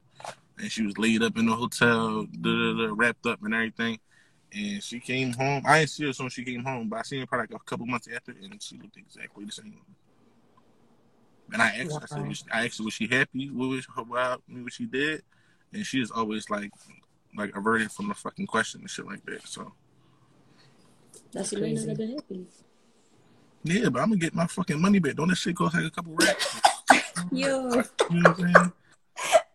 and she was laid up in the hotel, wrapped up and everything. And she came home. I didn't see her as soon she came home, but I seen her probably like a couple months after, and she looked exactly the same. And I asked, her, I, said, was she, I asked her, was she happy with what, she- what, what she did? And she is always like, like averted from the fucking question and shit like that. So That's She may not have crazy. been happy. yeah, but I'm gonna get my fucking money back. Don't that shit cost like a couple racks? Yo. You know what I'm saying?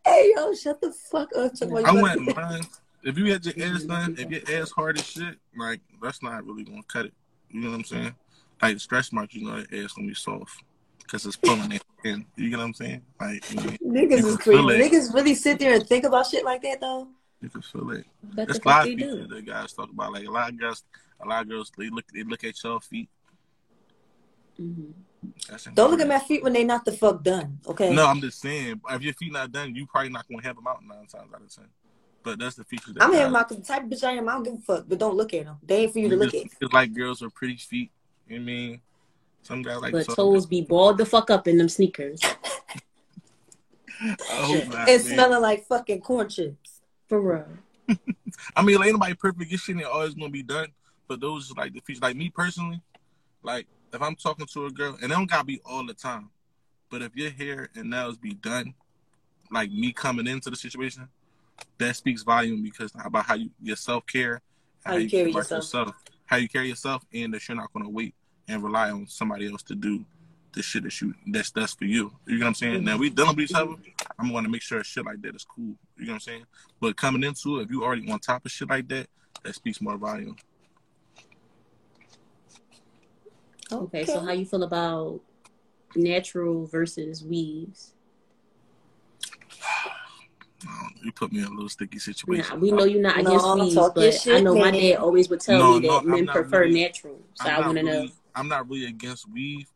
Hey yo, shut the fuck up. Talk about I you wouldn't mind if you had your ass done. If your ass hard as shit, like that's not really gonna cut it. You know what I'm saying? Like stretch marks, you know, that ass gonna be soft because it's pulling it in. You know what I'm saying? Like you, know, Niggas is can crazy. Niggas really sit there and think about shit like that though. you can feel it. But That's the a lot fuck of they people do. that guys talk about. Like a lot of girls, a lot of girls they look they look at your feet. hmm Don't look at my feet when they not the fuck done. Okay. No, I'm just saying. If your feet not done, you probably not gonna have them out nine times out of ten. But that's the feature. That I'm guys- here, my the type of bitch I am. I don't give a fuck, but don't look at them. They ain't for you to look at. It's like girls with pretty feet. You know what I mean? Some guys like But some- toes be balled the fuck up in them sneakers. I hope not, And man. smelling like fucking corn chips. For real. I mean, like, ain't nobody perfect. Your shit ain't always gonna be done. But those like the features. Like me personally, like if I'm talking to a girl, and it don't gotta be all the time. But if your hair and nails be done, like me coming into the situation, that speaks volume because about how you your self care, How you carry about yourself. how you carry yourself, and that you're not gonna wait and rely on somebody else to do the shit that you that's that's for you. You know what I'm saying? Now we dealing with each other. I'm gonna make sure shit like that is cool. You know what I'm saying? But coming into it, if you already on top of shit like that, that speaks more volume. Okay, so how you feel about natural versus weaves? Um, you put me in a little sticky situation. Nah, we know you're not against I'm weaves, talking but I shit, know my dad always would tell No, me that no, men prefer really- natural. So I'm I want to really, know. I'm not really against weave.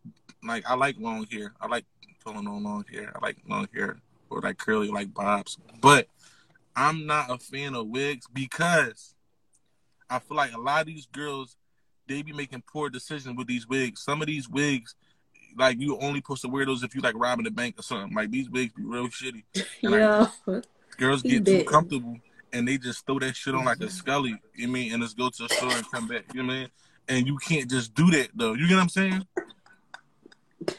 Like I like long hair. I like pulling on long hair. I like long hair or like curly, like bobs. But I'm not a fan of wigs because I feel like a lot of these girls they be making poor decisions with these wigs. Some of these wigs, like you only supposed to wear those if you like robbing the bank or something. Like these wigs be real shitty. And, like, Yeah. Girls get too comfortable and they just throw that shit on like a scully, you mean, and just go to the store and come back, you know what I mean? And you can't just do that though. You get what I'm saying?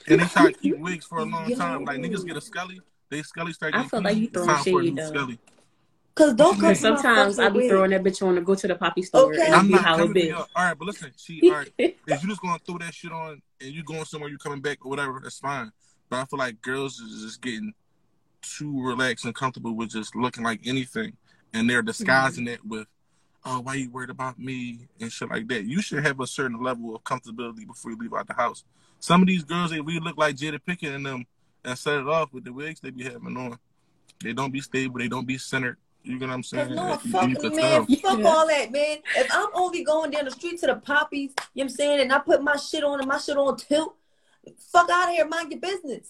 And they try to keep wigs for a long time. Like niggas get a scully, they scully start I feel like you clean, throwing it's time for a shade, though. scully. Cause don't come Because to my sometimes I fucking be wig. throwing that bitch on to go to the poppy store Okay. and I'm be not how it coming to be. all right, but listen, see, all right, if you just gonna throw that shit on and you going somewhere, you coming back or whatever, that's fine. But I feel like girls is just getting too relaxed and comfortable with just looking like anything, and they're mm-hmm. disguising it with, "Oh, why you worried about me?" and shit like that. You should have a certain level of comfortability before you leave out the house. Some of these girls, they really look like Jada Pinkett and them, and set it off with the wigs they be having on. They don't be stable. They don't be centered. You know what I'm saying? Cause no, You- fuck you can man, tell. fuck all that, man. If I'm only going down the street to the poppies, you know what I'm saying, and I put my shit on and my shit on tilt, fuck out of here, mind your business.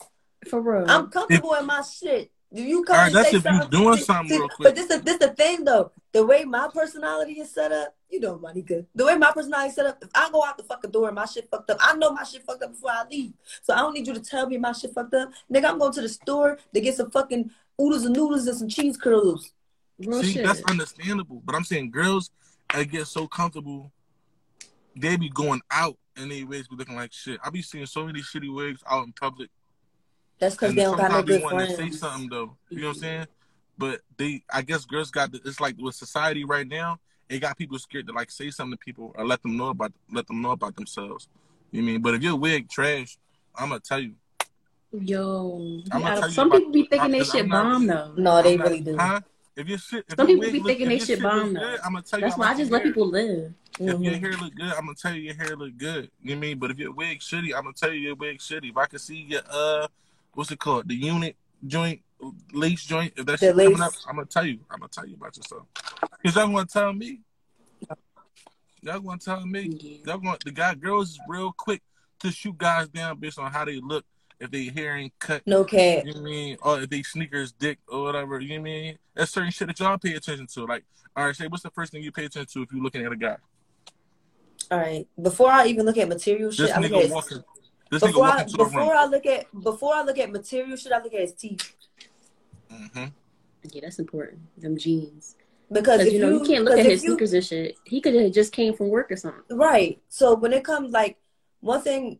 For real. I'm comfortable in my shit. Do you come All right, and that's say if you something? doing something see, real But this is this the thing though. The way my personality is set up, you know, Monica. The way my personality is set up, if I go out the fucking door and my shit fucked up, I know my shit fucked up before I leave. So I don't need you to tell me my shit fucked up. Nigga, I'm going to the store to get some fucking oodles and noodles and some cheese curls. Real See, shit. that's understandable. But I'm saying girls I get so comfortable, they be going out and they wigs be looking like shit. I be seeing so many shitty wigs out in public. That's because they don't got no sometimes they good want to say something though. You know what I'm saying? But they, I guess girls got. The, it's like with society right now, it got people scared to like say something to people or let them know about let them know about themselves. You know what I mean? But if your wig trash, I'm gonna tell you. Yo, I'ma yeah, tell you some about- people be thinking I'm- that 'cause shit not- bomb though. No, they I'm not- really do. Huh? If your shit, if Some your people be thinking if they your shit bomb, though. good, I'm gonna tell you. That's why I just your let hair. people live. If your Mhm. hair look good, I'm gonna tell you your hair look good. You know what I mean? But if your wig shitty, I'm gonna tell you your wig shitty. If I can see your uh, what's it called, the unit joint, lace joint, if that The shit coming up, I'm gonna tell you. I'm gonna tell you about yourself. Cause y'all gonna tell me. Y'all gonna tell me. Yeah. Y'all gonna the guy girls is real quick to shoot guys down based on how they look if they hair ain't cut. No cap. You know I mean? Or if they sneakers dick or whatever. You know what I mean? That's certain shit that y'all pay attention to. Like, all right, say what's the first thing you pay attention to if you're looking at a guy? All right. Before I even look at material This shit, I look at walking. This before I walking to the before. I look at before I look at material shit, I look at his teeth. hmm Yeah, that's important. Them jeans. Because Because if you know you, can't look at his you- sneakers and shit. He could have just came from work or something. Right. So when it comes like one thing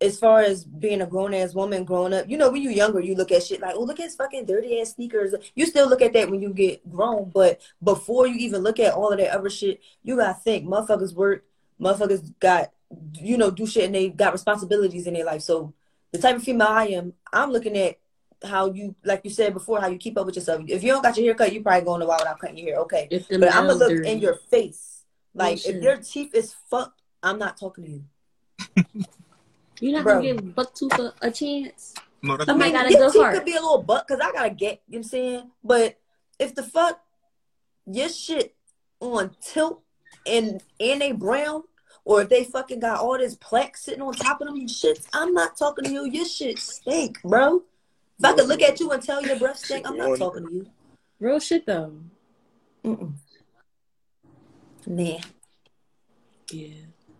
as far as being a grown ass woman growing up, you know, when you're younger, you look at shit like, oh, look at his fucking dirty ass sneakers. You still look at that when you get grown, but before you even look at all of that other shit, you gotta think motherfuckers work, motherfuckers got, you know, do shit and they got responsibilities in their life. So the type of female I am, I'm looking at how you, like you said before, how you keep up with yourself. If you don't got your hair cut, you probably going to while without cutting your hair. Okay. But I'm gonna look dirty. in your face. Like Bullshit. if your teeth is fucked, I'm not talking to you. You're not Bro. gonna give Bucktooth a, a chance. No, that's Oh not- got a your good teeth heart. could be a little butt because I gotta get, you know what I'm saying? But if the fuck your shit on tilt and and they brown, or if they fucking got all this plaque sitting on top of them shits, I'm not talking to you. Your shit stink, bro. If I could look at you and tell your breath stink, I'm not talking to you. Real shit though. Mm-mm. Nah. Yeah.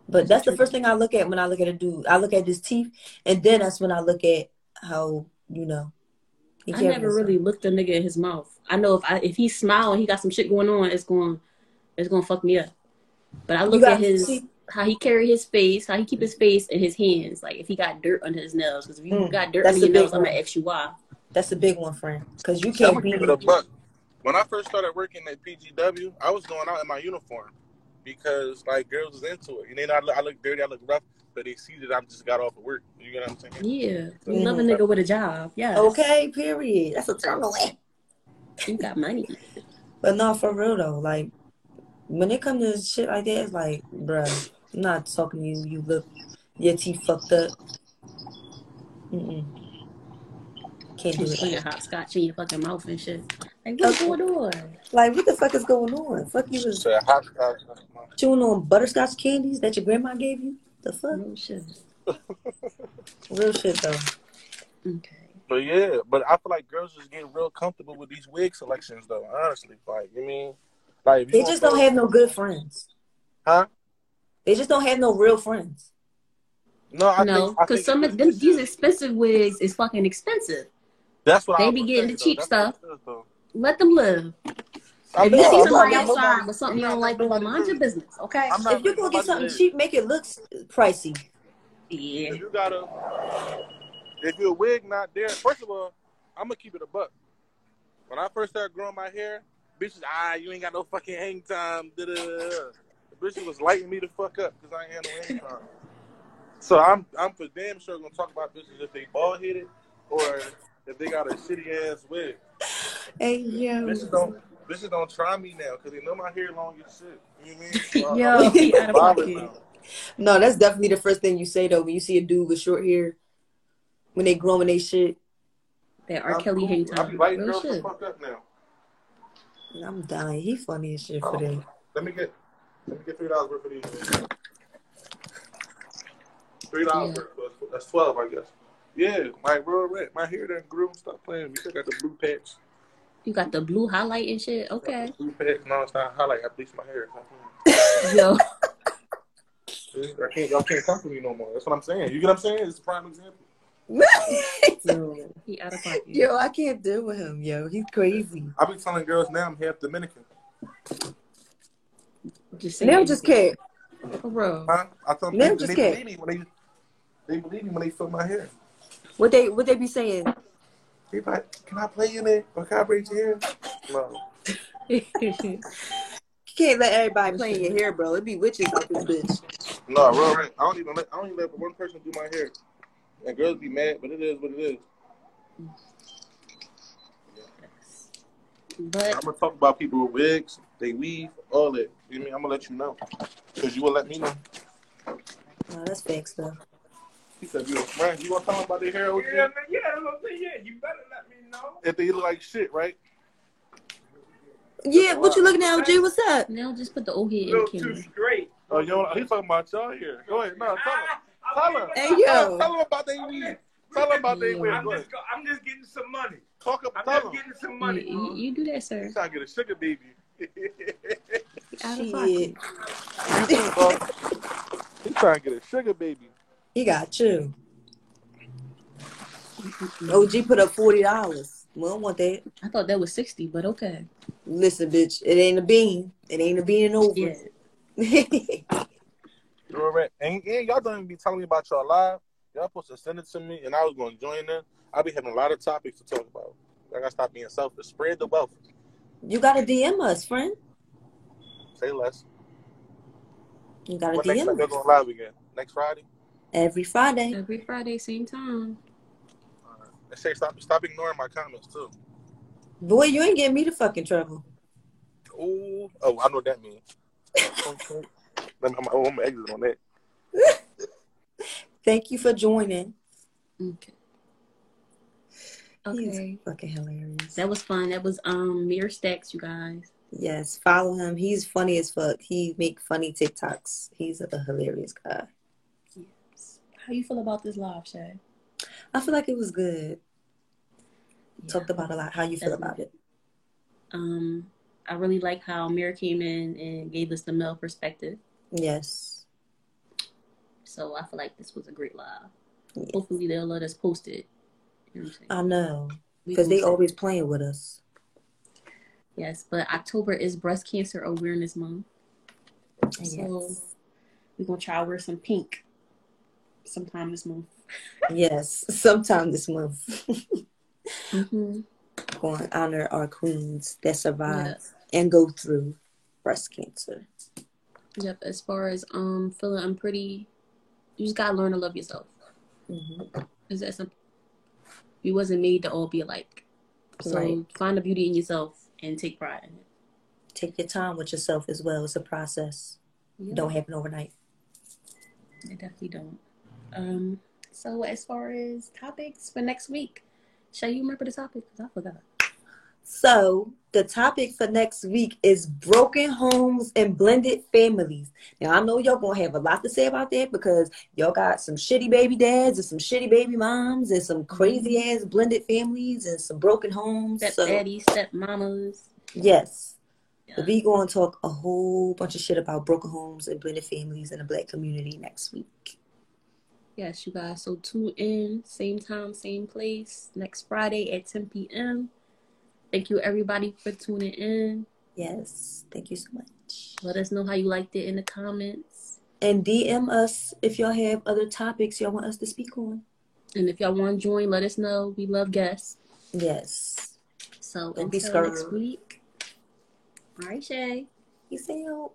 But that's the first thing I look at when I look at a dude. I look at his teeth, and then that's when I look at how you know. he I carries never himself. really looked a nigga in his mouth. I know if I if he smile and he got some shit going on, it's going it's gonna fuck me up. But I look at his see- how he carry his face, how he keep his face and his hands. Like if he got dirt under his nails, because if you Mm, got dirt that's under a your big nails, I'm gonna one. ask you why. That's a big one, friend. Because you can't be. keep it a buck. When I first started working at PGW, I was going out in my uniform because like girls was into it. You know, I look, I look dirty, I look rough, but they see that I just got off of work. You know what I'm saying? Yeah, we Mhm. love a nigga with a job. Yeah, Okay, period. That's a turn away. you got money. But not for real though. Like when it comes to shit like that, it's like, bruh, I'm not talking to you. You look, your teeth fucked up. Mm-mm. Can't do Just putting it. hopscotch in your fucking mouth and shit. Like what's Okay. going on? Like, what the fuck is going on? Fuck you was So hopscotch. chewing on butterscotch candies that your grandma gave you? The fuck? Real shit. Real shit though. Okay. But yeah, but I feel like girls just get real comfortable with these wig selections, though. Honestly, like you mean, like They just don't have no good friends. huh? They just don't have no real friends. No, I no, because some of them, these expensive wigs is fucking expensive. That's what they I be getting saying, the cheap though. Stuff. it is. Let them live. I'm If you not- see somebody not- outside with something you don't like, nobody mind your business, okay? Not If you gonna get something rude. cheap, make it look pricey. Yeah. If you gotta, if your wig not there, first of all, I'm gonna keep it a buck. When I first started growing my hair, bitches, ah, you ain't got no fucking hang time. Da. The bitches was lighting me the fuck up because I ain't had no hang time. So I'm, I'm for damn sure gonna talk about bitches if they bald headed or if they got a shitty ass wig. Hey yo. Bitches don't, bitches don't try me now because they know my hair long as shit. You know what I mean? So I- Yo, out of pocket. No, that's definitely the first thing you say though when you see a dude with short hair when they growing they shit. That R. I'm Kelly cool. hang I time. be lighting girls the shit. fuck up now. I'm dying. He funny as shit for oh, that. Let me get let me get three dollars worth of these. Three dollars Yeah. worth. so That's twelve, I guess. Yeah, my real red. My hair done grew. Stop playing. with Me, I got the blue patch. You got the blue highlight and shit. Got Okay. the blue patch. No, it's not highlight. I bleached my hair. Stop playing. Yo. I can't. Y'all can't come for me no more. That's what I'm saying. You get what I'm saying? It's a prime example. Yo. He out of pocket. yo, I can't deal with him. Yo, he's crazy. I be telling girls now I'm half Dominican. Just say Now it. just can't. For real. Huh? I tell them Now they, just they can't. believe me when they they believe me when they feel my hair. What they what they be saying? They be like, can I play in it? Or can I braid your hair? No. You can't let everybody play in your hair, bro. It'd be witches out this bitch. No, real right. I don't even let I don't even let one person do my hair. And girls be mad, but it is what it is. I'm gonna talk about people with wigs, they weave, all that. You know I mean? I'm gonna let you know. Cause you will let me know. No, that's fake stuff. He said, you a friend. You gonna tell them about their hair, OG? Yeah, man, yeah, that's what I'm saying. Yeah, you better let me know. If they look like shit, right? Yeah, what you looking at, OG? What's up? now just put the old head in the Little too straight. Oh, yo, he's talking about y'all here. Go ahead. No, tell him. Tell him. Hey, Tell yo. him, tell him about their weave. Tell them about they Yeah. wear. I'm just, go, I'm just getting some money. Talk I'm about just tell them. getting some You, money. you, bro. you do that, sir. Trying to get a sugar baby. Out of Shit. pocket. He trying to get a sugar baby. He got you. OG put up forty dollars. We don't want that. I thought that was sixty, but okay. Listen, bitch, it ain't a bean. It ain't a bean and over. Yeah. You alright? And, and y'all don't even be telling me about y'all live. Y'all supposed to send it to me, and I was going to join in. I'll be having a lot of topics to talk about. I gotta stop being selfish. Spread the wealth. you gotta DM us, friend. Say less. You gotta When next time DM y'all us going live again? Next Friday? every Friday. Every Friday, same time. Alright. And say stop stop ignoring my comments too. Boy, you ain't getting me to fucking trouble. Ooh. Oh, I know what that means. I'm, I'm, I'm on that. Thank you for joining. Okay. He's Okay. fucking hilarious. That was fun. That was um Mirror Stacks, you guys. Yes, follow him. He's funny as fuck. He make funny TikToks. He's a hilarious guy. Yes. How you feel about this live, Shay? I feel like it was good. Yeah. Talked about a lot. How you feel That's about it? Um, I really like how Mirror came in and gave us the male perspective. Yes. So I feel like this was a great live. Yeah. Hopefully they'll let us post it. You know? I know. Because they always playing with us. Yes, but October is Breast Cancer Awareness Month. So Yes. we're gonna try to wear some pink sometime this month. yes. Sometime this month. Mm-hmm. Going to honor our queens that survive Yes. and go through breast cancer. Yep. As far as um feeling unpretty, you just gotta learn to love yourself. hmm Is that simple? You wasn't made to all be alike. So Right. find the beauty in yourself and take pride in it. Take your time with yourself as well. It's a process. It don't happen overnight. I definitely don't. Um. So as far as topics for next week, shall you remember the topic? Because I forgot. So the topic for next week is broken homes and blended families. Now I know y'all gonna have a lot to say about that because y'all got some shitty baby dads and some shitty baby moms and some crazy mm-hmm. ass blended families and some broken homes. Step So daddies, step mamas. yes, Yeah. we gonna talk a whole bunch of shit about broken homes and blended families in the black community next week. Yes, you guys. So tune in, same time, same place, next Friday at 10 p.m. Thank you, everybody, for tuning in. Yes, thank you so much. Let us know how you liked it in the comments. And DM us if y'all have other topics y'all want us to speak on. And if y'all want to join, let us know. We love guests. Yes. So Don't be until next week. All right, Shay. Peace out.